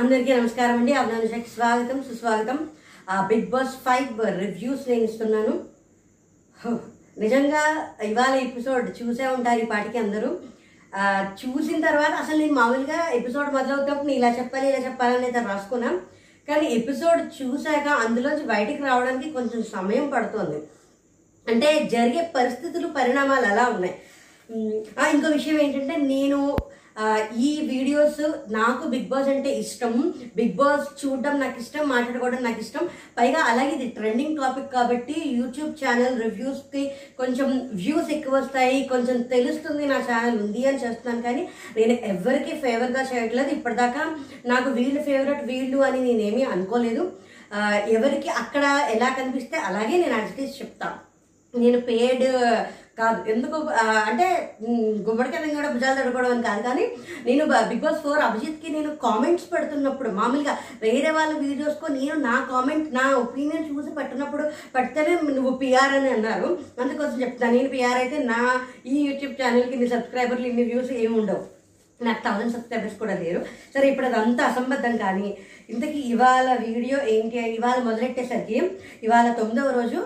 అందరికీ నమస్కారం అండి. అభినందనకి స్వాగతం సుస్వాగతం. బిగ్ బాస్ ఫైవ్ రివ్యూస్ నేను ఇస్తున్నాను. నిజంగా ఇవాళ ఎపిసోడ్ చూసే ఉంటారు ఈ పాటికి అందరూ. చూసిన తర్వాత అసలు నేను మామూలుగా ఎపిసోడ్ మొదలవుతున్నప్పుడు నేను ఇలా చెప్పాలి ఇలా చెప్పాలని అయితే రాసుకున్నాం కానీ ఎపిసోడ్ చూశాక అందులోంచి బయటికి రావడానికి కొంచెం సమయం పడుతుంది. అంటే జరిగే పరిస్థితులు పరిణామాలు అలా ఉన్నాయి. ఆ, ఇంకో విషయం ఏంటంటే నేను ఈ వీడియోస్ నాకు బిగ్ బాస్ అంటే ఇష్టం. బిగ్ బాస్ చూడడం నాకు ఇష్టం మాట్లాడుకోవడం నాకు ఇష్టం. పైగా అలాగే ఇది ట్రెండింగ్ టాపిక్ కాబట్టి యూట్యూబ్ ఛానల్ రివ్యూస్కి కొంచెం వ్యూస్ ఎక్కువ వస్తాయి కొంచెం తెలుస్తుంది నా ఛానల్ ఉంది అని చేస్తున్నాను కానీ నేను ఎవరికి ఫేవర్గా చేయట్లేదు. ఇప్పటిదాకా నాకు వీళ్ళు ఫేవరెట్ వీళ్ళు అని నేనేమీ అనుకోలేదు. ఎవరికి అక్కడ ఎలా కనిపిస్తే అలాగే నేను యాక్చువల్లీ చెప్తాను నేను పేడ్ కాదు. ఎందుకు అంటే గుమ్మడికాయలు కూడా భుజాలు తడుకోవడం అని కాదు కానీ నేను బిగ్ బాస్ ఫోర్ అభిజిత్కి నేను కామెంట్స్ పెడుతున్నప్పుడు మామూలుగా వేరే వాళ్ళ వీడియోస్కో నేను నా కామెంట్ నా ఒపీనియన్ చూసి పెట్టినప్పుడు పెడితేనే నువ్వు పిఆర్ అని అన్నారు. అందుకోసం చెప్తాను నేను పిఆర్ అయితే నా ఈ యూట్యూబ్ ఛానల్కి ఇన్ని సబ్స్క్రైబర్లు ఇన్ని వ్యూస్ ఏమి ఉండవు. నాకు థౌసండ్ సబ్స్క్రైబర్స్ కూడా లేరు. సరే ఇప్పుడు అదంతా అసంబద్ధం కానీ ఇంతకీ ఇవాళ వీడియో ఏంటి? ఇవాళ మొదలెట్టేసరికి ఇవాళ తొమ్మిదవ రోజు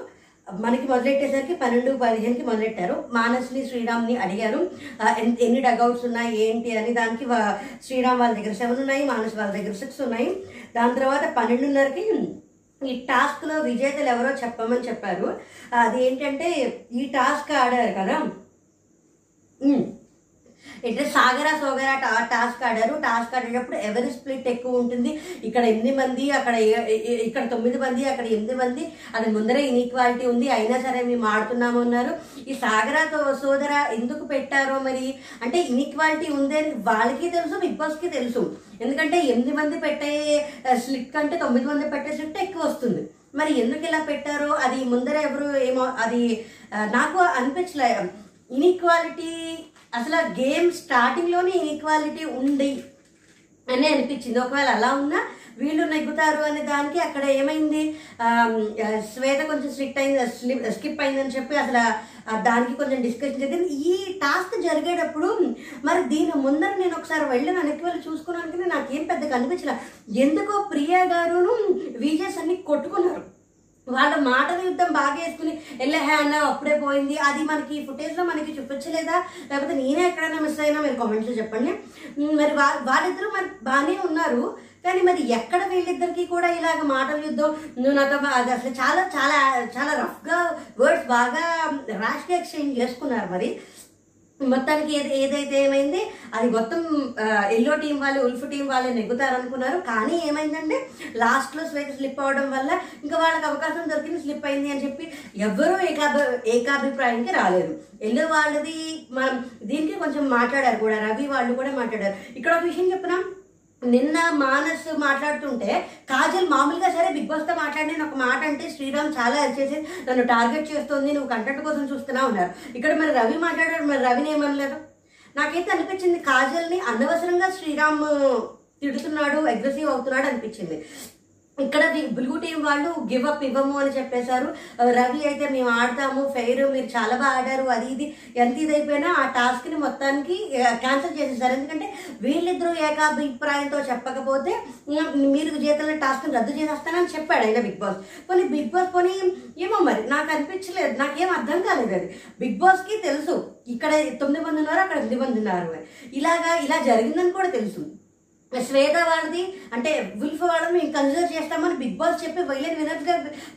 మనకి మొదలెట్టేసరికి పన్నెండు పదిహేనుకి మొదలెట్టారు. మానస్ని శ్రీరామ్ని అడిగారు. ఎన్ని డగౌట్స్ ఉన్నాయి ఏంటి అని దానికి వా- శ్రీరామ్ వాళ్ళ దగ్గర సెవెన్ ఉన్నాయి మానస్ వాళ్ళ దగ్గర సిక్స్ ఉన్నాయి. దాని తర్వాత పన్నెండున్నరకి ఈ టాస్క్లో విజేతలు ఎవరో చెప్పమని చెప్పారు. అది ఏంటంటే ఈ టాస్క్ ఆడారు కదా? ఇట్లా అంటే సాగర సోగర టా- టాస్క్ ఆడారు. టాస్క్ ఆడేటప్పుడు ఎవరి స్ప్లిట్ ఎక్కువ ఉంటుంది? ఇక్కడ ఎనిమిది మంది అక్కడ ఇక్కడ తొమ్మిది మంది అక్కడ ఎనిమిది మంది అది ముందరే ఇన్ఈక్వాలిటీ ఉంది. అయినా సరే మేము ఆడుతున్నాము అన్నారు. ఈ సాగర సోదర ఎందుకు పెట్టారో మరి? అంటే ఇన్ఈక్వాలిటీ ఉంది అని వాళ్ళకి తెలుసు బిగ్ బాస్కి తెలుసు. ఎందుకంటే ఎనిమిది మంది పెట్టే స్లిట్ కంటే తొమ్మిది మంది పెట్టే స్లిట్ ఎక్కువ వస్తుంది. మరి ఎందుకు ఇలా పెట్టారో? అది ముందర ఎవరు ఏమో అది నాకు అనిపించలే. ఇన్ఈక్వాలిటీ అసలు ఆ గేమ్ స్టార్టింగ్లోనే ఈక్వాలిటీ ఉంది అని అనిపించింది. ఒకవేళ అలా ఉన్నా వీళ్ళు నెగ్గుతారు అనే దానికి అక్కడ ఏమైంది? శ్వేత కొంచెం స్ట్రిక్ట్ అయింది స్లిప్ స్కిప్ అయిందని చెప్పి అసలు దానికి కొంచెం డిస్కషన్ జరిగింది ఈ టాస్క్ జరిగేటప్పుడు మరి దీని ముందర నేను ఒకసారి వెళ్ళి వెనక్కి వెళ్ళి చూసుకున్నాను నాకేం పెద్దగా అనిపించలే. ఎందుకో ప్రియా గారును విజయస్ అన్ని కొట్టుకున్నారు. వాళ్ళ మాటల యుద్ధం బాగా వేసుకుని వెళ్ళే హ్యాండ్ అప్పుడే పోయింది. అది మనకి ఫుటేజ్లో మనకి చూపించలేదా? లేకపోతే నేనే ఎక్కడైనా మిస్ అయినా మీరు కామెంట్స్లో చెప్పండి. మరి వా- వాళ్ళిద్దరూ మరి బాగానే ఉన్నారు. కానీ మరి ఎక్కడ వీళ్ళిద్దరికి కూడా ఇలాగ మాటల యుద్ధం? నువ్వు నాతో అది అసలు చాలా చాలా చాలా రఫ్గా వర్డ్స్ బాగా ర్యాష్గా ఎక్స్చేంజ్ చేసుకున్నారు మరి. మొత్తానికి ఏది ఏదైతే ఏమైంది అది మొత్తం ఎల్లో టీం వాళ్ళు ఉల్ఫ్ టీం వాళ్ళే నెగ్గుతారనుకున్నారు. కానీ ఏమైందంటే లాస్ట్లో లో స్లిప్ అవ్వడం వల్ల ఇంకా వాళ్ళకి అవకాశం దొరికింది స్లిప్ అయింది అని చెప్పి ఎవ్వరూ ఏకాభి ఏకాభిప్రాయానికి రాలేదు. ఎల్లో వాళ్ళది మనం దీనికి కొంచెం మాట్లాడారు కూడా రవి వాళ్ళు కూడా మాట్లాడారు. ఇక్కడ ఒక విషయం చెప్పినాం నిన్న మానస్ మాట్లాడుతుంటే కాజల్ మామూలుగా సరే బిగ్ బాస్తో మాట్లాడిన ఒక మాట అంటే శ్రీరామ్ చాలా చేసి నన్ను టార్గెట్ చేస్తోంది నువ్వు కంటెంట్ కోసం చూస్తున్నా ఉన్నారు. ఇక్కడ మరి రవి మాట్లాడారు మరి రవిని ఏమనలేదు? నాకైతే అనిపించింది కాజల్ని అనవసరంగా శ్రీరామ్ తిడుతున్నాడు అగ్రెసివ్ అవుతున్నాడు అనిపించింది. ఇక్కడ బ్లూ టీం వాళ్ళు గివ్ అప్ ఇవ్వము అని చెప్పేశారు. రవి అయితే మేము ఆడతాము ఫెయిర్ మీరు చాలా బాగా ఆడారు అది ఇది ఎంత ఇదైపోయినా ఆ టాస్క్ని మొత్తానికి క్యాన్సిల్ చేసేసారు ఎందుకంటే వీళ్ళిద్దరూ ఏకాభిప్రాయంతో చెప్పకపోతే మీరు విజేతల టాస్క్ని రద్దు చేసేస్తానని చెప్పాడు ఆయన బిగ్ బాస్ పోనీ బిగ్ బాస్ పోనీ ఏమో మరి నాకు అనిపించలేదు నాకేం అర్థం కాలేదు అది. బిగ్ బాస్కి తెలుసు ఇక్కడ తొమ్మిది మంది ఉన్నారు అక్కడ ఎనిమిది మంది ఉన్నారు ఇలాగా ఇలా జరిగిందని కూడా తెలుసు. శ్వేత వాళ్ళది అంటే విల్ఫ్ వాళ్ళని మేము కన్సిడర్ చేస్తామని బిగ్ బాస్ చెప్పి వైలెన్ వినర్స్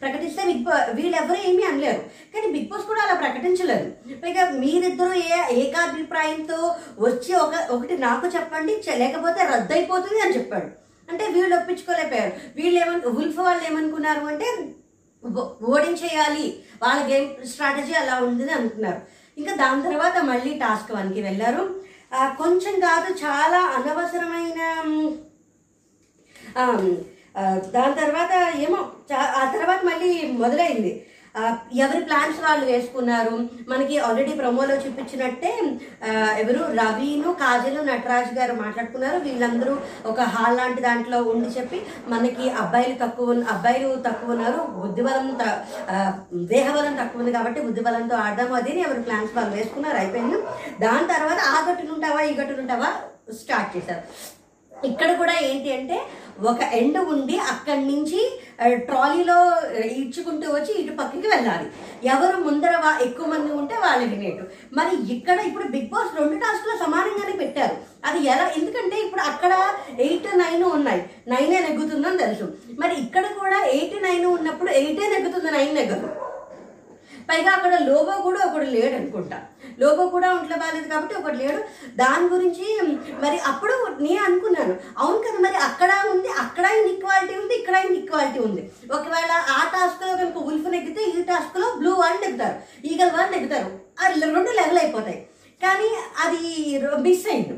ప్రకటిస్తే బిగ్ బా వీళ్ళెవరూ ఏమీ అనలేరు. కానీ బిగ్ బాస్ కూడా అలా ప్రకటించలేదు. పైగా మీరిద్దరూ ఏ ఏకాభిప్రాయంతో వచ్చి ఒక ఒకటి నాకు చెప్పండి లేకపోతే రద్దయిపోతుంది అని చెప్పాడు. అంటే వీళ్ళు ఒప్పించుకోలేకపోయారు. వీళ్ళు ఏమను ఉల్ఫ్ వాళ్ళు ఏమనుకున్నారు అంటే ఓడించేయాలి. వాళ్ళ గేమ్ స్ట్రాటజీ అలా ఉంది అనుకున్నారు. ఇంకా దాని తర్వాత మళ్ళీ టాస్క్ వన్కి వెళ్ళారు. కొంచెం కాదు చాలా అనవసరమైన దాని తర్వాత ఏమో చా- ఆ తర్వాత మళ్ళీ మొదలైంది. ఎవరి ప్లాన్స్ వాళ్ళు వేసుకున్నారు? మనకి ఆల్రెడీ ప్రమోలో చూపించినట్టే ఎవరు? రవిను కాజలు నటరాజ్ గారు మాట్లాడుకున్నారు. వీళ్ళందరూ ఒక హాల్ లాంటి దాంట్లో ఉండి చెప్పి మనకి అబ్బాయిలు తక్కువ అబ్బాయిలు తక్కువ ఉన్నారు. బుద్ధిబలం దేహబలం తక్కువ ఉంది కాబట్టి బుద్ధిబలంతో ఆడదాము. అది అని ప్లాన్స్ వాళ్ళు వేసుకున్నారు. అయిపోయింది. దాని తర్వాత ఆ గట్టునుంటావా ఈ గట్టునుంటావా? స్టార్ట్ చేశారు. ఇక్కడ కూడా ఏంటి అంటే ఒక ఎండ్ ఉండి అక్కడి నుంచి ట్రాలీలో ఈడ్చుకుంటూ వచ్చి ఇటు పక్కకి వెళ్ళాలి. ఎవరు ముందర వా- ఎక్కువ మంది ఉంటే వాళ్ళు వినేటు మరి ఇక్కడ ఇప్పుడు బిగ్ బాస్ రెండు టాస్క్లు సమానంగానే పెట్టారు. అది ఎలా ఎందుకంటే ఇప్పుడు అక్కడ ఎయిట్ నైన్ ఉన్నాయి. నైనే నెగ్గుతుందని తెలుసు. మరి ఇక్కడ కూడా ఎయిట్ నైన్ ఉన్నప్పుడు ఎయిటే నెగ్గుతుంది నైన్ నెగ్గదు. పైగా అక్కడ లోబో కూడా ఒకడు లేడు అనుకుంటా లోగో కూడా ఒంట్లో బాగాలేదు కాబట్టి ఒకటి లేడు. దాని గురించి మరి అప్పుడు నేను అనుకున్నాను. అవును కదా మరి అక్కడ ఉంది అక్కడ ఈక్వాలిటీ ఉంది ఇక్కడ ఈక్వాలిటీ ఉంది. ఒకవేళ ఆ టాస్క్లో కనుక ఉల్ఫ్ నెగ్గితే ఈ టాస్క్లో బ్లూ వాళ్ళు నెగ్గుతారు ఈగల్ వాళ్ళు నెగ్గుతారు. అది రెండు లెవెల్ అయిపోతాయి. కానీ అది మిస్ అయింది.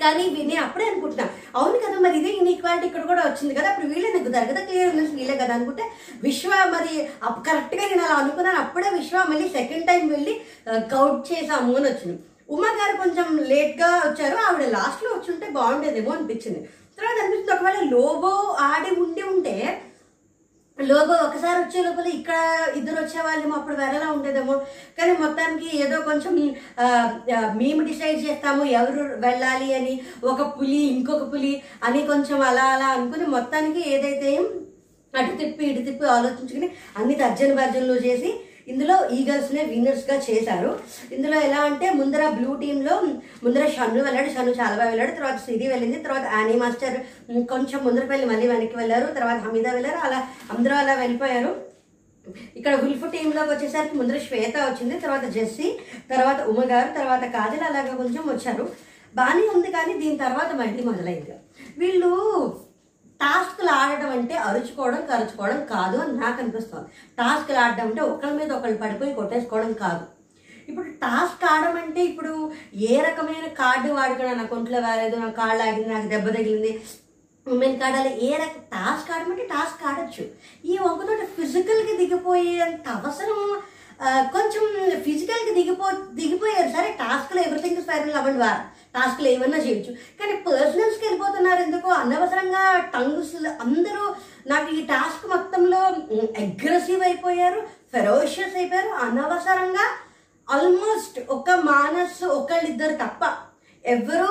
కానీ వీ- నేను అప్పుడే అనుకుంటున్నా. అవును కదా మరి ఇదే ఇన్ఈక్వాలిటీ ఇక్కడ కూడా వచ్చింది కదా అప్పుడు వీళ్ళే నెగ్గుతారు కదా క్లియర్ న్యూస్ వీళ్ళే కదా అనుకుంటే విశ్వ మరి అప్- కరెక్ట్గా నేను అలా అనుకున్నాను అప్పుడే విశ్వ మళ్ళీ సెకండ్ టైం వెళ్ళి కౌట్ చేసాము అని వచ్చింది. ఉమా గారు కొంచెం లేట్గా వచ్చారు ఆవిడ లాస్ట్లో వచ్చి ఉంటే బాగుండేదేమో అనిపించింది. తర్వాత అనిపిస్తుంది ఒకవేళ లోబో ఆడి ఉండి ఉంటే లోపు ఒకసారి వచ్చే లోపల ఇక్కడ ఇద్దరు వచ్చేవాళ్ళేమో అప్పుడు వెరలా ఉండేదేమో. కానీ మొత్తానికి ఏదో కొంచెం మేము డిసైడ్ చేస్తాము ఎవరు వెళ్ళాలి అని ఒక పులి ఇంకొక పులి అని కొంచెం అలా అలా అనుకుని మొత్తానికి ఏదైతే అటు తిప్పి ఇటు తిప్పి ఆలోచించుకుని అన్ని తర్జన భర్జనలు చేసి ఇందులో ఈగల్స్నే విన్నర్స్గా చేశారు. ఇందులో ఎలా అంటే ముందర బ్లూ టీంలో ముందర షన్ను వెళ్ళాడు. షన్ను చాలా బాగా వెళ్ళాడు. తర్వాత సిరి వెళ్ళింది. తర్వాత యానీ మాస్టర్ కొంచెం ముందరకు వెళ్ళి మళ్ళీ వెనక్కి వెళ్ళారు. తర్వాత హమీద వెళ్ళారు. అలా అందరూ అలా వెళ్ళిపోయారు. ఇక్కడ ఉల్ఫ్ టీంలోకి వచ్చేసరికి ముందర శ్వేత వచ్చింది. తర్వాత జెస్సీ తర్వాత ఉమ గారు తర్వాత కాజల్ అలాగా కొంచెం వచ్చారు. బాగానే ఉంది కానీ దీని తర్వాత మళ్ళీ మొదలైంది. వీళ్ళు టాస్క్లు ఆడడం అంటే అరుచుకోవడం కరుచుకోవడం కాదు అని నాకు అనిపిస్తుంది. టాస్క్లు ఆడడం అంటే ఒకళ్ళ మీద ఒకళ్ళు పడిపోయి కొట్టేసుకోవడం కాదు. ఇప్పుడు టాస్క్ ఆడడం అంటే ఇప్పుడు ఏ రకమైన కార్డు వాడుకున్నా నాకు ఒంట్లో వేలేదు నాకు కాళ్ళు ఆగింది నాకు దెబ్బ తగిలింది ఉమెన్ కార్డ్ ఏ రక టాస్క్ ఆడమంటే టాస్క్ ఆడచ్చు. ఈ ఒకతోటి ఫిజికల్గా దిగిపోయేంత అవసరం కొంచెం ఫిజికల్కి దిగిపో దిగిపోయారు సరే టాస్క్లో ఎవ్రీథింగ్ స్పైరల్ అవ్వండి వారు. టాస్క్లు ఏమన్నా చేయొచ్చు. కానీ పర్సనల్స్కి వెళ్ళిపోతున్నారు ఎందుకో? అనవసరంగా టంగ్స్ అందరూ నాకు ఈ టాస్క్ మొత్తంలో అగ్రెసివ్ అయిపోయారు ఫెరోషియస్ అయిపోయారు. అనవసరంగా ఆల్మోస్ట్ ఒక మానస్ ఒకళ్ళిద్దరు తప్ప ఎవరు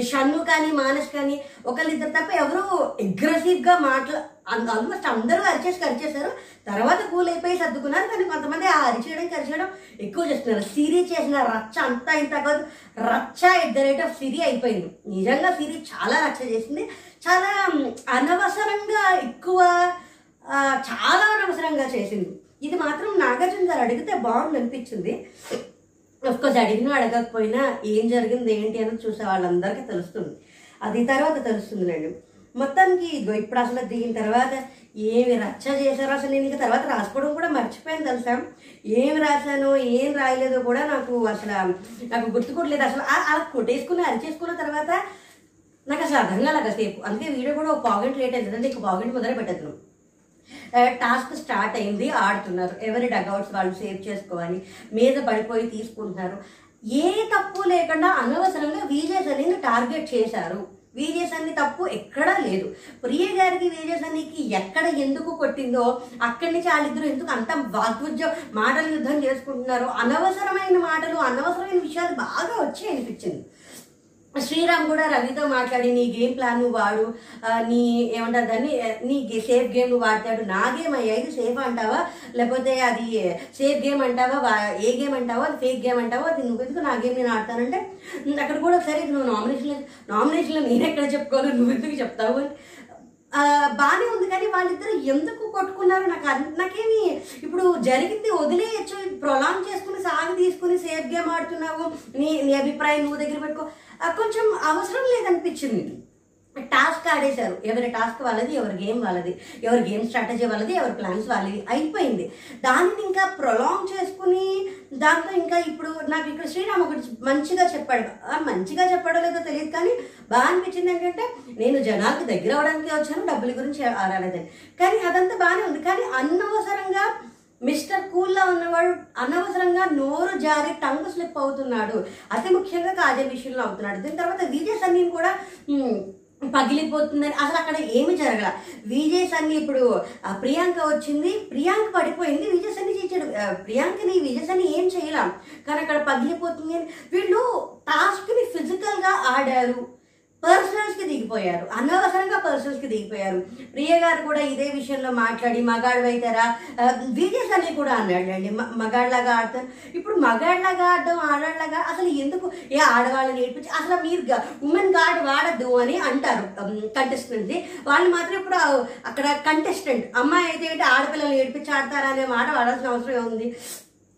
షన్ను కానీ మానస్ కానీ ఒకళ్ళిద్దరు తప్ప ఎవరు అగ్రెసివ్గా మాట్లా ఆల్మోస్ట్ అందరూ అరిచేసి కరిచేశారు. తర్వాత కూల్ అయిపోయి సర్దుకున్నారు. కానీ కొంతమంది ఆ అరిచేయడం కరిచేయడం ఎక్కువ చేస్తున్నారు. సిరి చేసిన రచ్చ అంతా ఇంత కాదు. రచ్చ at the rate of Siri అయిపోయింది. నిజంగా సిరి చాలా రచ్చ చేసింది. చాలా అనవసరంగా ఎక్కువ చాలా అనవసరంగా చేసింది. ఇది మాత్రం నాగార్జున గారు అడిగితే బాగుంది అనిపించింది. కోర్స్ అడిగినా అడగకపోయినా ఏం జరిగింది ఏంటి అని చూసే వాళ్ళందరికీ తెలుస్తుంది. అది తర్వాత తెలుస్తుందిలేండి. మొత్తానికి ఇదిగో ఇప్పుడు అసలు దిగిన తర్వాత ఏమి రచ్చ చేశారో అసలు నేను ఇంకా తర్వాత రాసుకోవడం కూడా మర్చిపోయాను తెలుసా? ఏం రాశానో ఏం రాయలేదో కూడా నాకు అసలు నాకు గుర్తుకోవట్లేదు అసలు ఆ- అలా కొట్టేసుకుని అరిచేసుకున్న తర్వాత నాకు అసలు అర్థం కాలేదు సేపు అందుకే వీడియో కూడా ఒక పావుగంట లేట్ అయింది అంటే ఇంక పావుగంట మొదలు పెట్టేద్దాం. టాస్క్ స్టార్ట్ అయింది ఆడుతున్నారు. ఎవరి డగౌట్స్ వాళ్ళు సేవ్ చేసుకోవాలి మీద పడిపోయి తీసుకుంటున్నారు. ఏ తప్పు లేకుండా అనవసరంగా వీలేజ్ అనేది టార్గెట్ చేశారు. విజయ్ సన్ని తప్పు ఎక్కడా లేదు. ప్రియ గారికి విజయ్ సన్నికి ఎక్కడ ఎందుకు కొట్టిందో అక్కడి నుంచి వాళ్ళిద్దరు ఎందుకు అంత వాగ్విద్య మాటలు యుద్ధం చేసుకుంటున్నారో అనవసరమైన మాటలు అనవసరమైన విషయాలు బాగా వచ్చాయి అనిపించింది. శ్రీరామ్ కూడా రవితో మాట్లాడి నీ గేమ్ ప్లాన్ నువ్వు వాడు? నీ ఏమంటారు దాన్ని? నీ సేఫ్ గేమ్ నువ్వు వాడతాడు నా గేమ్ అయ్యా ఇది సేఫ్ అంటావా? లేకపోతే అది సేఫ్ గేమ్ అంటావా? ఏ గేమ్ అంటావా? అది ఫేక్ గేమ్ అంటావా? అది నువ్వు ఎందుకు నా గేమ్ నేను ఆడతానంటే అక్కడ కూడా సరే నువ్వు నామినేషన్ నామినేషన్లో నేను ఎక్కడ చెప్పుకోవాలి నువ్వు ఎందుకు చెప్తావు? అని. బాగానే ఉంది కానీ వాళ్ళిద్దరు ఎందుకు కొట్టుకున్నారు? నాకు నాకేమి ఇప్పుడు జరిగింది వదిలేయచ్చు. ప్రొలాంగ్ చేసుకుని సాగు తీసుకుని సేఫ్ గేమ్ ఆడుతున్నావు. నీ నీ అభిప్రాయం నువ్వు దగ్గర పెట్టుకో. కొంచెం అవసరం లేదనిపించింది. టాస్క్ ఆడేశారు. ఎవరి టాస్క్ వాళ్ళది ఎవరి గేమ్ వాళ్ళది ఎవరి గేమ్ స్ట్రాటజీ వాళ్ళది ఎవరి ప్లాన్స్ వాళ్ళది. అయిపోయింది. దానిని ఇంకా ప్రొలాంగ్ చేసుకుని దాంట్లో ఇంకా ఇప్పుడు నాకు ఇక్కడ శ్రీరామ్ ఒకటి మంచిగా చెప్పాడు. మంచిగా చెప్పాడో లేదో తెలియదు కానీ బాగా అనిపించింది ఏంటంటే నేను జనాలకు దగ్గర అవడానికి వచ్చాను డబ్బుల గురించి ఆరాలేదని. కానీ అదంతా బాగానే ఉంది. కానీ అనవసరంగా మిస్టర్ కూల్లా ఉన్నవాడు అనవసరంగా నోరు జారి టంగు స్లిప్ అవుతున్నాడు. అతి ముఖ్యంగా కాజల్ విషయంలో అవుతున్నాడు. దీని తర్వాత విజయ్ సన్నీని కూడా పగిలిపోతుందని అసలు అక్కడ ఏమి జరగల. విజయ్ సన్ని ఇప్పుడు ప్రియాంక వచ్చింది. ప్రియాంక పడిపోయింది. విజయ్ సన్ని చేశాడు. ప్రియాంకని విజయ్ సన్ని ఏం చేయలేం? కానీ అక్కడ పగిలిపోతుంది అని వీళ్ళు టాస్క్ని ఫిజికల్గా ఆడారు. పర్సనల్స్కి దిగిపోయారు. అనవసరంగా పర్సనల్స్కి దిగిపోయారు. ప్రియ గారు కూడా ఇదే విషయంలో మాట్లాడి మగాడు అయితారా విజయస్ అని కూడా అన్నాడండి మ- మగాడిలాగా ఆడతారు. ఇప్పుడు మగాడిలాగా ఆడడం ఆడాడిలాగా అసలు ఎందుకు ఏ ఆడవాళ్ళని నేర్పించి అసలు మీరు ఉమెన్ గార్డ్ వాడద్దు అని అంటారు. కంటెస్టెంట్ని వాళ్ళు మాత్రం ఇప్పుడు అక్కడ కంటెస్టెంట్ అమ్మాయి అయితే ఏంటి ఆడపిల్లలు నేర్పించి ఆడతారా అనే మాట వాడాల్సిన అవసరం ఉంది